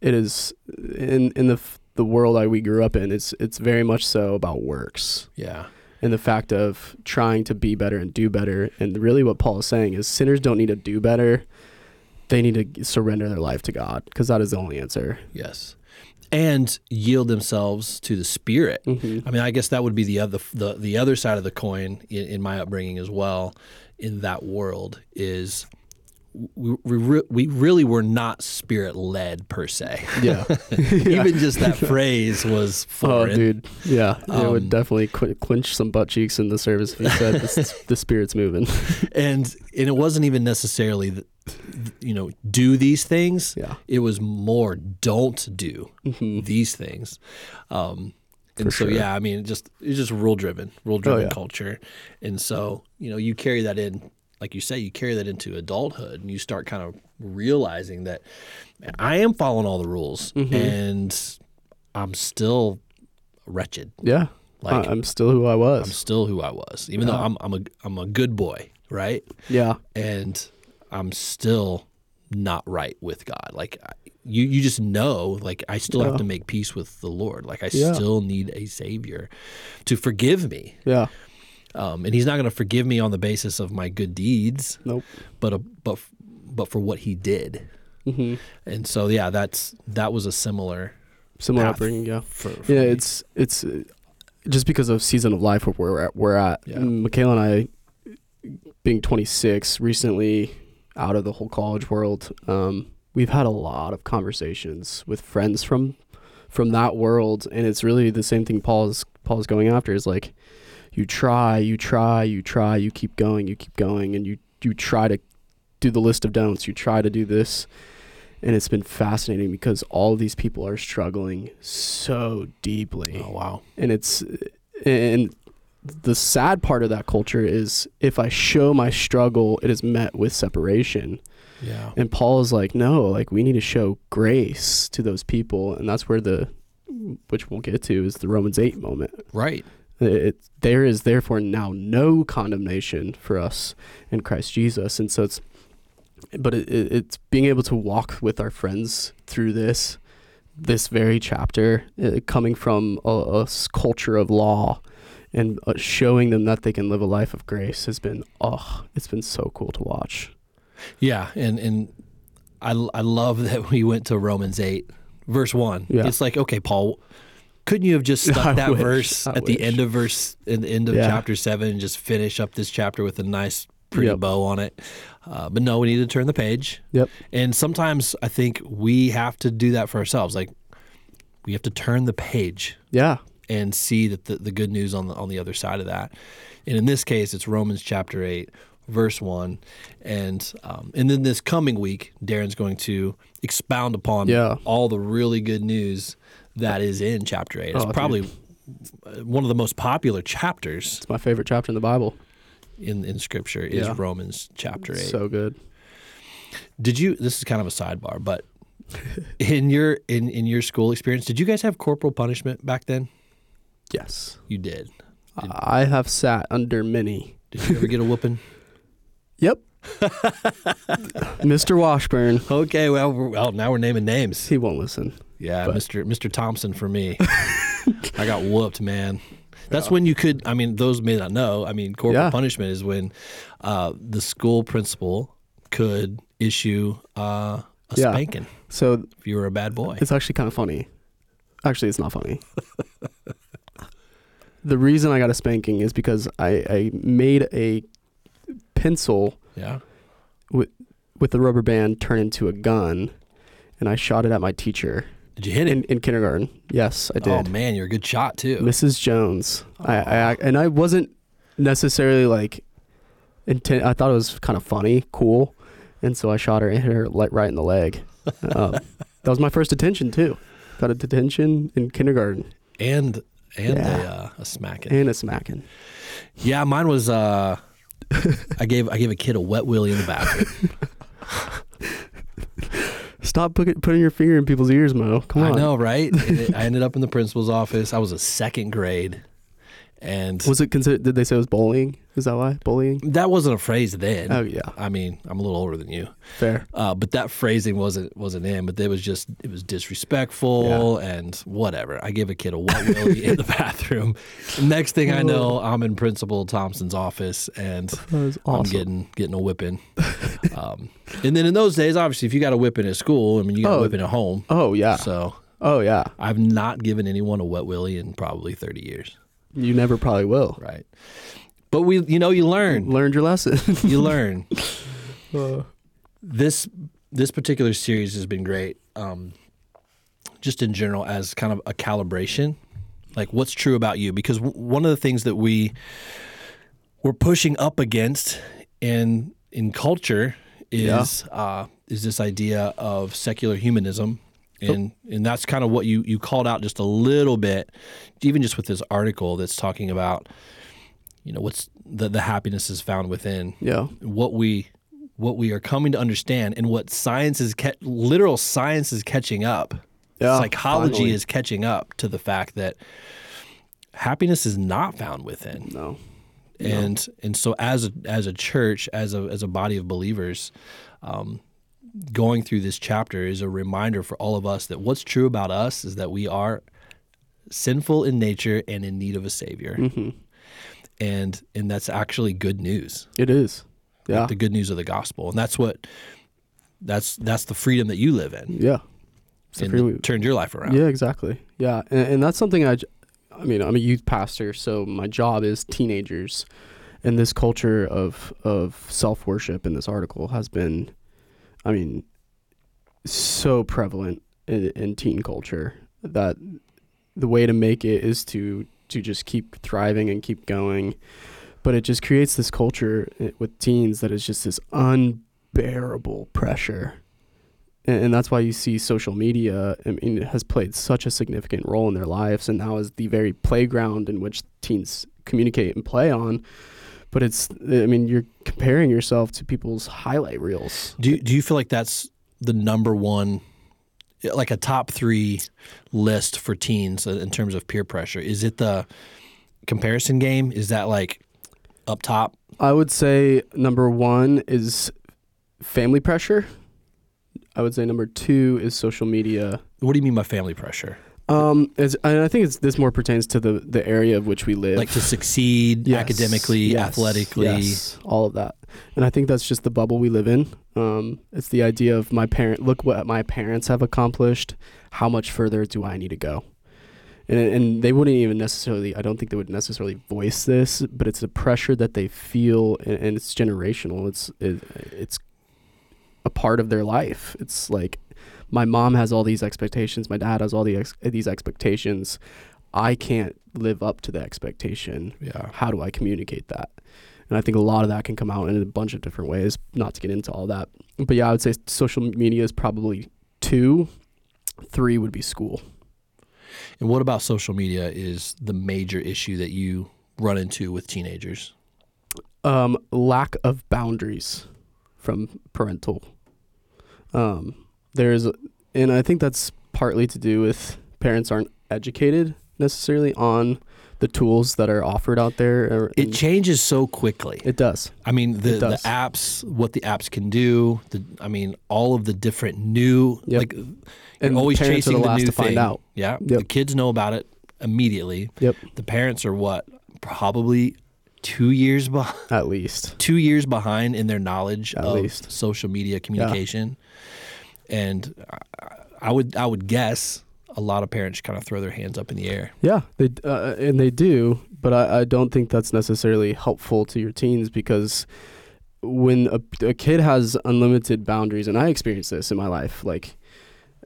Speaker 3: it is in in the the world that we grew up in, it's it's very much so about works
Speaker 2: Yeah.
Speaker 3: And the fact of trying to be better and do better. And really, what Paul is saying is sinners don't need to do better; they need to surrender their life to God because that is the only answer.
Speaker 2: Yes. And yield themselves to the Spirit.
Speaker 3: Mm-hmm.
Speaker 2: I mean, I guess that would be the other the, the other side of the coin in, in my upbringing as well. In that world is we we, we really were not spirit led per se. [laughs] [laughs]
Speaker 3: Yeah.
Speaker 2: Even just that phrase was [laughs] foreign.
Speaker 3: Oh, dude. Yeah. it
Speaker 2: Um,
Speaker 3: would definitely qu- clinch some butt cheeks in the service if you said the, the spirit's moving.
Speaker 2: and and it wasn't even necessarily the, you know do these things.
Speaker 3: Yeah.
Speaker 2: It was more don't do
Speaker 3: Mhm.
Speaker 2: these things. Um, and
Speaker 3: For
Speaker 2: so
Speaker 3: sure.
Speaker 2: yeah, I mean, it just it's just rule driven, rule driven
Speaker 3: Oh, yeah.
Speaker 2: culture, and so you know you carry that in, like you say, you carry that into adulthood, and you start kind of realizing that I am following all the rules,
Speaker 3: Mhm.
Speaker 2: and I'm still wretched.
Speaker 3: Yeah.
Speaker 2: Like
Speaker 3: I, am still who I was.
Speaker 2: I'm still who I was, even though I'm I'm a I'm a good boy, right?
Speaker 3: yeah.
Speaker 2: and I'm still not right with God. Like you, you just know, like I still have to make peace with the Lord. Like I
Speaker 3: Yeah.
Speaker 2: still need a Savior to forgive me.
Speaker 3: Yeah.
Speaker 2: Um, and He's not going to forgive me on the basis of my good deeds,
Speaker 3: Nope.
Speaker 2: but a, but but for what He did.
Speaker 3: hmm
Speaker 2: And so yeah, that's that was a similar.
Speaker 3: Similar upbringing. Yeah.
Speaker 2: For, for
Speaker 3: Yeah.
Speaker 2: me.
Speaker 3: It's it's uh, just because of season of life where we're at. We're at.
Speaker 2: Yeah.
Speaker 3: Michaela and I, being 26, recently out of the whole college world, um, we've had a lot of conversations with friends from from that world, and it's really the same thing Paul's Paul's going after is like, you try, you try, you try, you keep going, you keep going, and you you try to do the list of don'ts. You try to do this. And it's been fascinating because all these people are struggling so deeply
Speaker 2: oh wow,
Speaker 3: and it's and the sad part of that culture is if I show my struggle, it is met with separation.
Speaker 2: yeah,
Speaker 3: And Paul is like, no, like we need to show grace to those people, and that's where the which we'll get to is the Romans eight moment.
Speaker 2: right,
Speaker 3: It, there is therefore now no condemnation for us in Christ Jesus, and so it's but it, it, it's being able to walk with our friends through this this very chapter uh, coming from a culture of law and uh, showing them that they can live a life of grace has been oh it's been so cool to watch
Speaker 2: yeah, and and I I love [laughs] that we went to Romans eight, verse one.
Speaker 3: Yeah.
Speaker 2: It's like okay, Paul. Couldn't you have just [laughs]
Speaker 3: I
Speaker 2: stuck that
Speaker 3: wish.
Speaker 2: verse
Speaker 3: I
Speaker 2: at the end of verse in the end of
Speaker 3: Yeah.
Speaker 2: chapter seven and just finish up this chapter with a nice pretty
Speaker 3: Yep.
Speaker 2: bow on it? Uh, but no, we need to turn the page.
Speaker 3: Yep.
Speaker 2: And sometimes I think we have to do that for ourselves. Like we have to turn the page
Speaker 3: yeah
Speaker 2: and see that the, the good news on the on the other side of that. And in this case, it's Romans chapter eight, verse one, and um, and then this coming week, Darren's going to expound upon
Speaker 3: Yeah.
Speaker 2: all the really good news that is in chapter eight. It's
Speaker 3: Oh,
Speaker 2: probably uh, one of the most popular chapters
Speaker 3: it's my favorite chapter in the bible
Speaker 2: in in Scripture is
Speaker 3: Yeah.
Speaker 2: Romans chapter eight.
Speaker 3: so good
Speaker 2: Did you? This is kind of a sidebar, but [laughs] in your in in your school experience, did you guys have corporal punishment back then?
Speaker 3: yes
Speaker 2: You did.
Speaker 3: i have sat under many
Speaker 2: Did you ever get a whooping? [laughs]
Speaker 3: Yep. [laughs] Mr. Washburn.
Speaker 2: Okay, well, well, now we're naming names.
Speaker 3: He won't listen.
Speaker 2: Yeah,
Speaker 3: But-
Speaker 2: Mr. Mr. Thompson for me. [laughs] I got whooped, man. That's when you could. I mean, those may not know. I mean, corporal
Speaker 3: Yeah.
Speaker 2: punishment is when uh, the school principal could issue uh, a
Speaker 3: Yeah.
Speaker 2: spanking
Speaker 3: So
Speaker 2: if you were a bad boy.
Speaker 3: it's actually kind of funny. Actually, it's not funny. [laughs] the reason I got a spanking is because I, I made a pencil
Speaker 2: Yeah.
Speaker 3: with with the rubber band turn into a gun, and I shot it at my teacher
Speaker 2: Did you hit it?
Speaker 3: in, in kindergarten. Yes, I did.
Speaker 2: Oh man, you're a good shot too.
Speaker 3: Mrs. Jones. I, I and I wasn't necessarily like intent. I thought it was kind of funny, cool, and so I shot her and hit her like right in the leg. [laughs] um, that was my first detention too. Got a detention in kindergarten
Speaker 2: and and
Speaker 3: Yeah.
Speaker 2: a, uh, a smacking.
Speaker 3: and a smacking.
Speaker 2: Yeah, mine was. Uh, [laughs] I gave I gave a kid a wet willy in the bathroom. [laughs]
Speaker 3: Stop put, putting your finger in people's ears, Mo. Come on.
Speaker 2: I know, right? It- I ended up in the principal's office. I was a second grade, And
Speaker 3: Was it considered? Did they say it was bullying? Is that why bullying?
Speaker 2: that wasn't a phrase then.
Speaker 3: Oh yeah,
Speaker 2: I mean, I'm a little older than you.
Speaker 3: fair.
Speaker 2: Uh, but that phrasing wasn't wasn't in. But it was just it was disrespectful and whatever. I gave a kid a wet willy in the [laughs] bathroom. Next thing I know, I'm in Principal Thompson's office and [laughs]
Speaker 3: was
Speaker 2: I'm getting getting a whipping. um, and then in those days, obviously, if you got a whipping at school, I mean, you got a
Speaker 3: Oh.
Speaker 2: whipping at home.
Speaker 3: oh yeah.
Speaker 2: So
Speaker 3: Oh yeah.
Speaker 2: I've not given anyone a wet willy in probably 30 years.
Speaker 3: You never probably will.
Speaker 2: Right. But we, you know, you learn.
Speaker 3: Learned your lesson. [laughs]
Speaker 2: You learn. [laughs]
Speaker 3: Uh,
Speaker 2: this this particular series has been great. Um, just in general, as kind of a calibration, like what's true about you, because w- one of the things that we we're pushing up against in in culture is uh, is this idea of secular humanism. And and that's kind of what you, you called out just a little bit, even just with this article that's talking about, you know, what's the, the happiness is found within
Speaker 3: yeah.
Speaker 2: what we what we are coming to understand and what science is ca- literal science is catching up
Speaker 3: Yeah,
Speaker 2: psychology
Speaker 3: finally.
Speaker 2: is catching up to the fact that happiness is not found within
Speaker 3: No.
Speaker 2: and and so as a, as a church as a as a body of believers um, going through this chapter is a reminder for all of us that what's true about us is that we are sinful in nature and in need of a savior
Speaker 3: hmm
Speaker 2: and and that's actually good news
Speaker 3: It is.
Speaker 2: like
Speaker 3: Yeah.
Speaker 2: the good news of the gospel, and that's what that's that's the freedom that you live in,
Speaker 3: Yeah.
Speaker 2: And
Speaker 3: freedom-
Speaker 2: turned your life around.
Speaker 3: Yeah, exactly. Yeah, and, and that's something I I mean, I'm a youth pastor, so my job is teenagers, and this culture of of self worship in this article has been, I mean, so prevalent in, in teen culture that the way to make it is to to just keep thriving and keep going, but it just creates this culture eh, with teens that is just this unbearable pressure. And, and that's why you see social media i mean it has played such a significant role in their lives. And now is the very playground in which teens communicate and play on but it's i mean you're comparing yourself to people's highlight reels
Speaker 2: Do do you feel like that's the number one, like a top three list for teens in terms of peer pressure? Is it the comparison game? Is that like up top?
Speaker 3: i would say number one is family pressure i would say number two is social media
Speaker 2: What do you mean by family pressure?
Speaker 3: Um, and I think it's this more pertains to the the area of which we live.
Speaker 2: Like to succeed
Speaker 3: Yes,
Speaker 2: academically,
Speaker 3: yes,
Speaker 2: athletically.
Speaker 3: yes, all of that. And I think that's just the bubble we live in. Um, it's the idea of my parent. Look what my parents have accomplished. How much further do I need to go? And and they wouldn't even necessarily. I don't think they would necessarily voice this, but it's a pressure that they feel, and, and it's generational. It's it, it's a part of their life. It's like my mom has all these expectations. My dad has all the ex- these expectations. I can't live up to the expectation
Speaker 2: Yeah.
Speaker 3: how do I communicate that? And I think a lot of that can come out in a bunch of different ways, not to get into all that. But yeah, I would say social media is probably two. Three would be school.
Speaker 2: And what about social media is the major issue that you run into with teenagers?
Speaker 3: Um, lack of boundaries from parental. Um, there's, and I think that's partly to do with parents aren't educated necessarily on the tools that are offered out there.
Speaker 2: It changes so quickly.
Speaker 3: it does.
Speaker 2: I mean, the, the apps, what the apps can do. The, I mean, all of the different new,
Speaker 3: Yep.
Speaker 2: like,
Speaker 3: And
Speaker 2: you're always chasing
Speaker 3: the
Speaker 2: the,
Speaker 3: last
Speaker 2: new
Speaker 3: to find out.
Speaker 2: Yeah,
Speaker 3: Yep.
Speaker 2: the kids know about it immediately.
Speaker 3: Yep.
Speaker 2: The parents are what, probably two years behind,
Speaker 3: At least.
Speaker 2: two years behind in their knowledge
Speaker 3: At
Speaker 2: of
Speaker 3: least.
Speaker 2: social media communication. And I, would, I would guess a lot of parents kind of throw their hands up in the air.
Speaker 3: Yeah, they uh, and they do, but I, I don't think that's necessarily helpful to your teens because when a, a kid has unlimited boundaries, and I experienced this in my life, like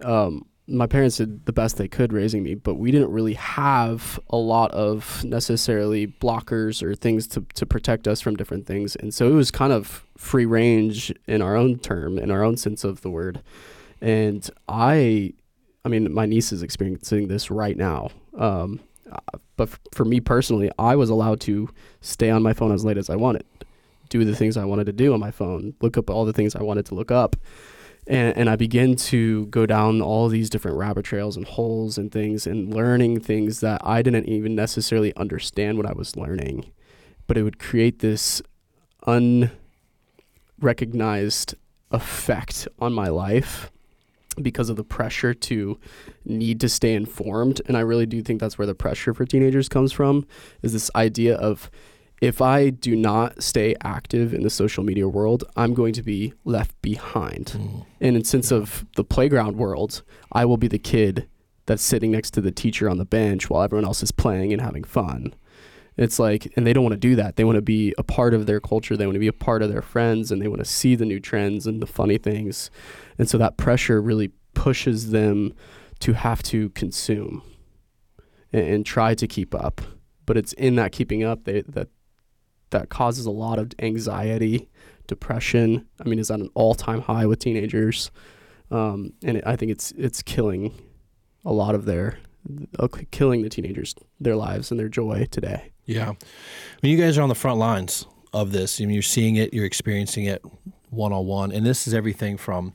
Speaker 3: um, my parents did the best they could raising me, but we didn't really have a lot of necessarily blockers or things to, to protect us from different things. And so it was kind of free range in our own term, in our own sense of the word. And I, I mean, my niece is experiencing this right now. Um, but for me personally, I was allowed to stay on my phone as late as I wanted, do the things I wanted to do on my phone, look up all the things I wanted to look up. And, and I begin to go down all these different rabbit trails and holes and things and learning things that I didn't even necessarily understand what I was learning. But it would create this unrecognized effect on my life because of the pressure to need to stay informed and i really do think that's where the pressure for teenagers comes from is this idea of if i do not stay active in the social media world i'm going to be left behind.
Speaker 2: Mm.
Speaker 3: and in sense of the playground world i will be the kid that's sitting next to the teacher on the bench while everyone else is playing and having fun. It's like and they don't want to do that. They want to be a part of their culture. They want to be a part of their friends and they want to see the new trends and the funny things. And so that pressure really pushes them to have to consume and, and try to keep up. But it's in that keeping up they, that that causes a lot of anxiety depression i mean is at an all-time high with teenagers um, and it, i think it's it's killing a lot of their uh, killing the teenagers their lives and their joy today
Speaker 2: Yeah. I mean, you guys are on the front lines of this. I mean, you're seeing it, you're experiencing it one on one. And this is everything from,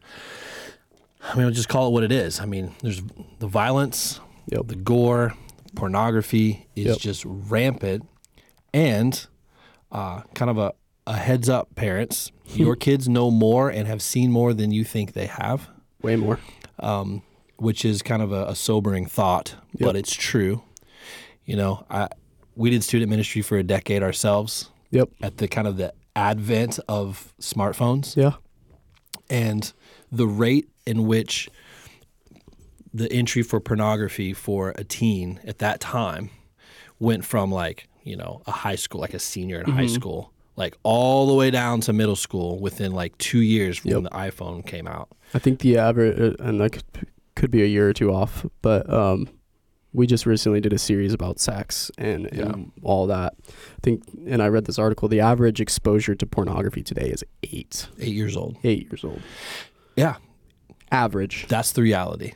Speaker 2: I mean, I'll just call it what it is. I mean, there's the violence,
Speaker 3: Yep.
Speaker 2: the gore, pornography is
Speaker 3: Yep.
Speaker 2: just rampant. And uh, kind of a, a heads up, parents, your kids know more and have seen more than you think they have.
Speaker 3: way more.
Speaker 2: Um, which is kind of a, a sobering thought, but it's true. You know, I we did student ministry for a decade ourselves
Speaker 3: yep.
Speaker 2: at the kind of the advent of smartphones.
Speaker 3: Yeah.
Speaker 2: And the rate in which the entry for pornography for a teen at that time went from like you know a high school like a senior in high school like all the way down to middle school within like two years from
Speaker 3: Yep.
Speaker 2: when the iphone came out
Speaker 3: I think the average, uh, and that could, be a year or two off, but um, we just recently did a series about sex and, and all that. I think, and I read this article. The average exposure to pornography today is eight,
Speaker 2: eight years old
Speaker 3: eight years old.
Speaker 2: yeah
Speaker 3: Average.
Speaker 2: that's the reality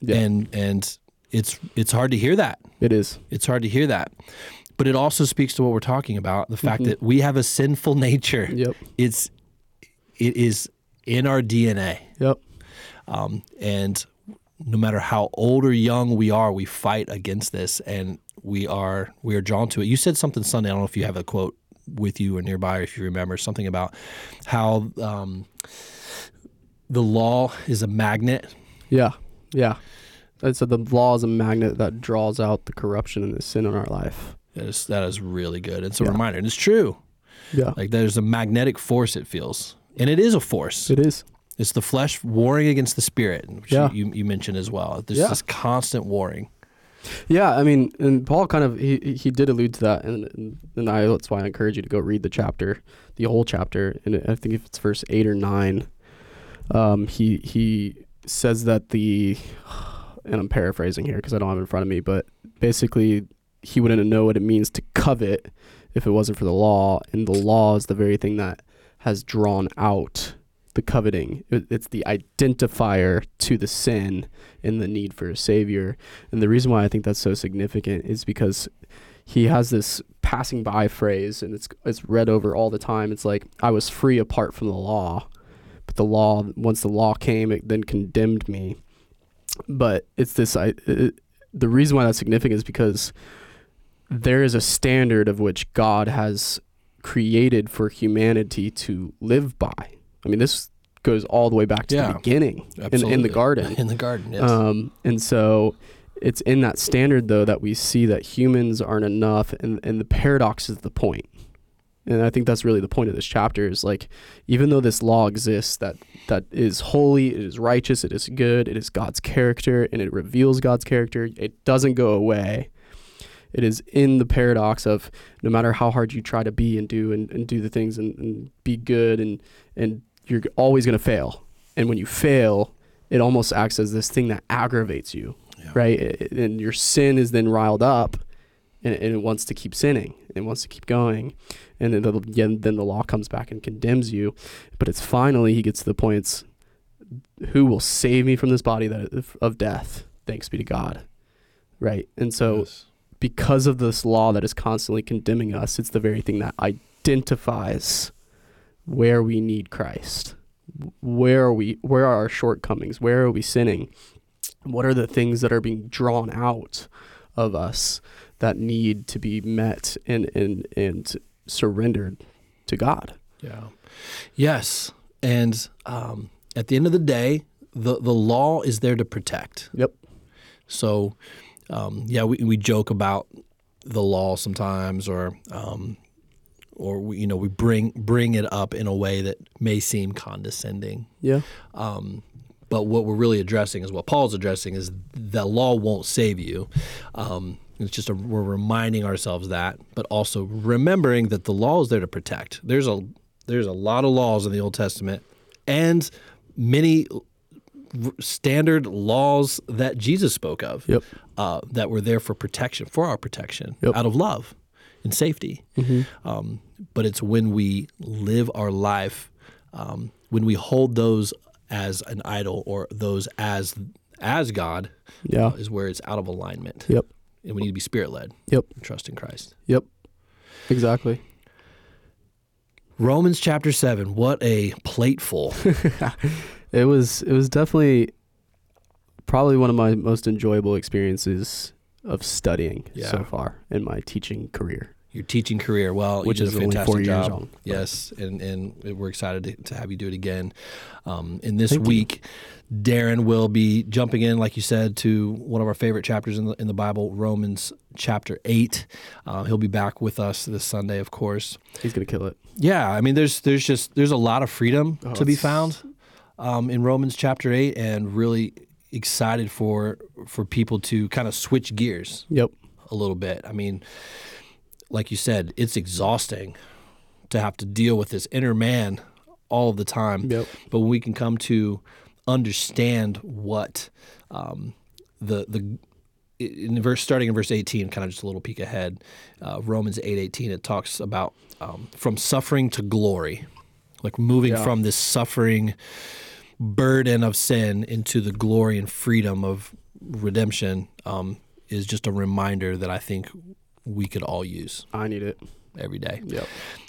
Speaker 3: Yeah,
Speaker 2: and and it's it's hard to hear that
Speaker 3: it is.
Speaker 2: it's hard to hear that but it also speaks to what we're talking about the fact
Speaker 3: Mhm.
Speaker 2: that we have a sinful [laughs] nature
Speaker 3: Yep.
Speaker 2: it's it is in our dna
Speaker 3: Yep.
Speaker 2: um, and no matter how old or young we are we fight against this and we are we are drawn to it you said something sunday i don't know if you have a quote with you or nearby or if you remember something about how um, the law is a magnet
Speaker 3: Yeah. Yeah. And so the law is a magnet that draws out the corruption and the sin in our life.
Speaker 2: That is that is really good it's a
Speaker 3: Yeah.
Speaker 2: reminder and it's true
Speaker 3: Yeah.
Speaker 2: Like there's a magnetic force it feels. And it is a force.
Speaker 3: It is.
Speaker 2: It's the flesh warring against the spirit, which
Speaker 3: Yeah.
Speaker 2: you, you mentioned as well. There's
Speaker 3: Yeah.
Speaker 2: this constant warring.
Speaker 3: Yeah, I mean, and Paul kind of he he did allude to that, and and, I that's why I encourage you to go read the chapter, the whole chapter, and I think if it's verse eight or nine, um, he he says that the, and I'm paraphrasing here because I don't have it in front of me, but basically he wouldn't know what it means to covet if it wasn't for the law, and the law is the very thing that has drawn out the coveting. It, it's the identifier to the sin and the need for a savior. And the reason why I think that's so significant is because he has this passing by phrase and it's it's read over all the time. It's like I was free apart from the law, but the law once the law came it then condemned me. But it's this I it, the reason why that's significant is because there is a standard of which God has created for humanity to live by. I mean this goes all the way back to
Speaker 2: Yeah.
Speaker 3: the beginning in, in the garden. [laughs]
Speaker 2: In the garden, yes.
Speaker 3: Um, and so it's in that standard though that we see that humans aren't enough, and and the paradox is the point. And I think that's really the point of this chapter is like, even though this law exists that that is holy, it is righteous, it is good, it is God's character, and it reveals God's character. It doesn't go away. It is in the paradox of no matter how hard you try to be and do and, and do the things and, and be good and and you're always going to fail. And when you fail, it almost acts as this thing that aggravates you,
Speaker 2: Yeah.
Speaker 3: right? It- and your sin is then riled up, and, and it wants to keep sinning. It wants to keep going, and then the, then the law comes back and condemns you. But it's finally he gets to the point. Who will save me from this body that of death? Thanks be to God, right? And so
Speaker 2: Yes.
Speaker 3: Because of this law that is constantly condemning us, it's the very thing that identifies where we need Christ, where are we where are our shortcomings where are we sinning what are the things that are being drawn out of us that need to be met and and and surrendered to God
Speaker 2: Yeah. Yes. And um, at the end of the day, the, the law is there to protect.
Speaker 3: yep
Speaker 2: So, um, yeah, we, we joke about the law sometimes, or um, or we, you know we bring bring it up in a way that may seem condescending.
Speaker 3: yeah
Speaker 2: Um, but what we're really addressing is what Paul's addressing is the law won't save you. Um, it's just a, we're reminding ourselves that, but also remembering that the law is there to protect. There's a there's a lot of laws in the Old Testament, and many standard laws that Jesus spoke of
Speaker 3: Yep.
Speaker 2: uh, that were there for protection, for our protection,
Speaker 3: Yep.
Speaker 2: out of love and safety. Um, but it's when we live our life, um, when we hold those as an idol or those as as God,
Speaker 3: yeah
Speaker 2: uh, is where it's out of alignment.
Speaker 3: yep
Speaker 2: And we need to be spirit led.
Speaker 3: Yep.
Speaker 2: Trust in Christ.
Speaker 3: yep exactly
Speaker 2: Romans chapter seven. What a plateful. [laughs]
Speaker 3: it was it was definitely probably one of my most enjoyable experiences of studying
Speaker 2: Yeah.
Speaker 3: so far in my teaching career
Speaker 2: Your teaching career. Well,
Speaker 3: which
Speaker 2: you
Speaker 3: is
Speaker 2: a fantastic job.
Speaker 3: long
Speaker 2: Yes, and and we're excited to, to have you do it again. Um, and this
Speaker 3: Thank you.
Speaker 2: week, Darren will be jumping in, like you said, to one of our favorite chapters in the in the Bible, Romans chapter eight. Uh, he'll be back with us this Sunday, of course.
Speaker 3: he's gonna kill it
Speaker 2: Yeah, I mean, there's there's just there's a lot of freedom
Speaker 3: Oh,
Speaker 2: to be found um, in Romans chapter eight, and really excited for for people to kind of switch gears
Speaker 3: yep
Speaker 2: a little bit. I mean, like you said, it's exhausting to have to deal with this inner man all the time.
Speaker 3: Yep.
Speaker 2: But when we can come to understand what um, the the in verse starting in verse 18 kind of just a little peek ahead uh, romans 8 18 it talks about um, from suffering to glory like moving
Speaker 3: Yeah.
Speaker 2: from this suffering burden of sin into the glory and freedom of redemption um, is just a reminder that i think we could all use
Speaker 3: i need it.
Speaker 2: every day.
Speaker 3: Yep.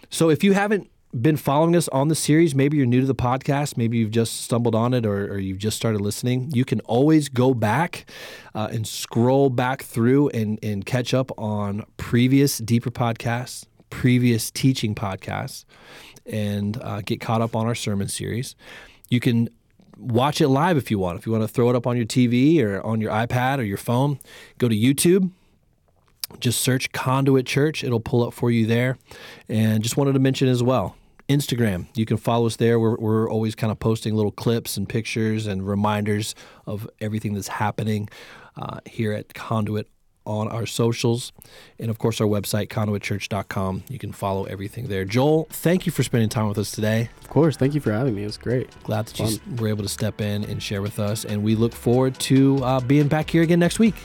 Speaker 2: So if you haven't been following us on the series, maybe you're new to the podcast, maybe you've just stumbled on it or, or you've just started listening, you can always go back uh, and scroll back through and, and catch up on previous deeper podcasts, previous teaching podcasts, and uh, get caught up on our sermon series. You can watch it live if you want. If you want to throw it up on your TV or on your iPad or your phone, go to YouTube just search Conduit Church. It'll pull up for you there. And just wanted to mention as well Instagram. You can follow us there. We're, we're always kind of posting little clips and pictures and reminders of everything that's happening uh, here at Conduit on our socials. And of course, our website, conduitchurch.com. You can follow everything there. Joel, thank you for spending time with us today.
Speaker 3: of course thank you for having me it was great
Speaker 2: Glad that you were able to step in and share with us. And we look forward to uh, being back here again next week.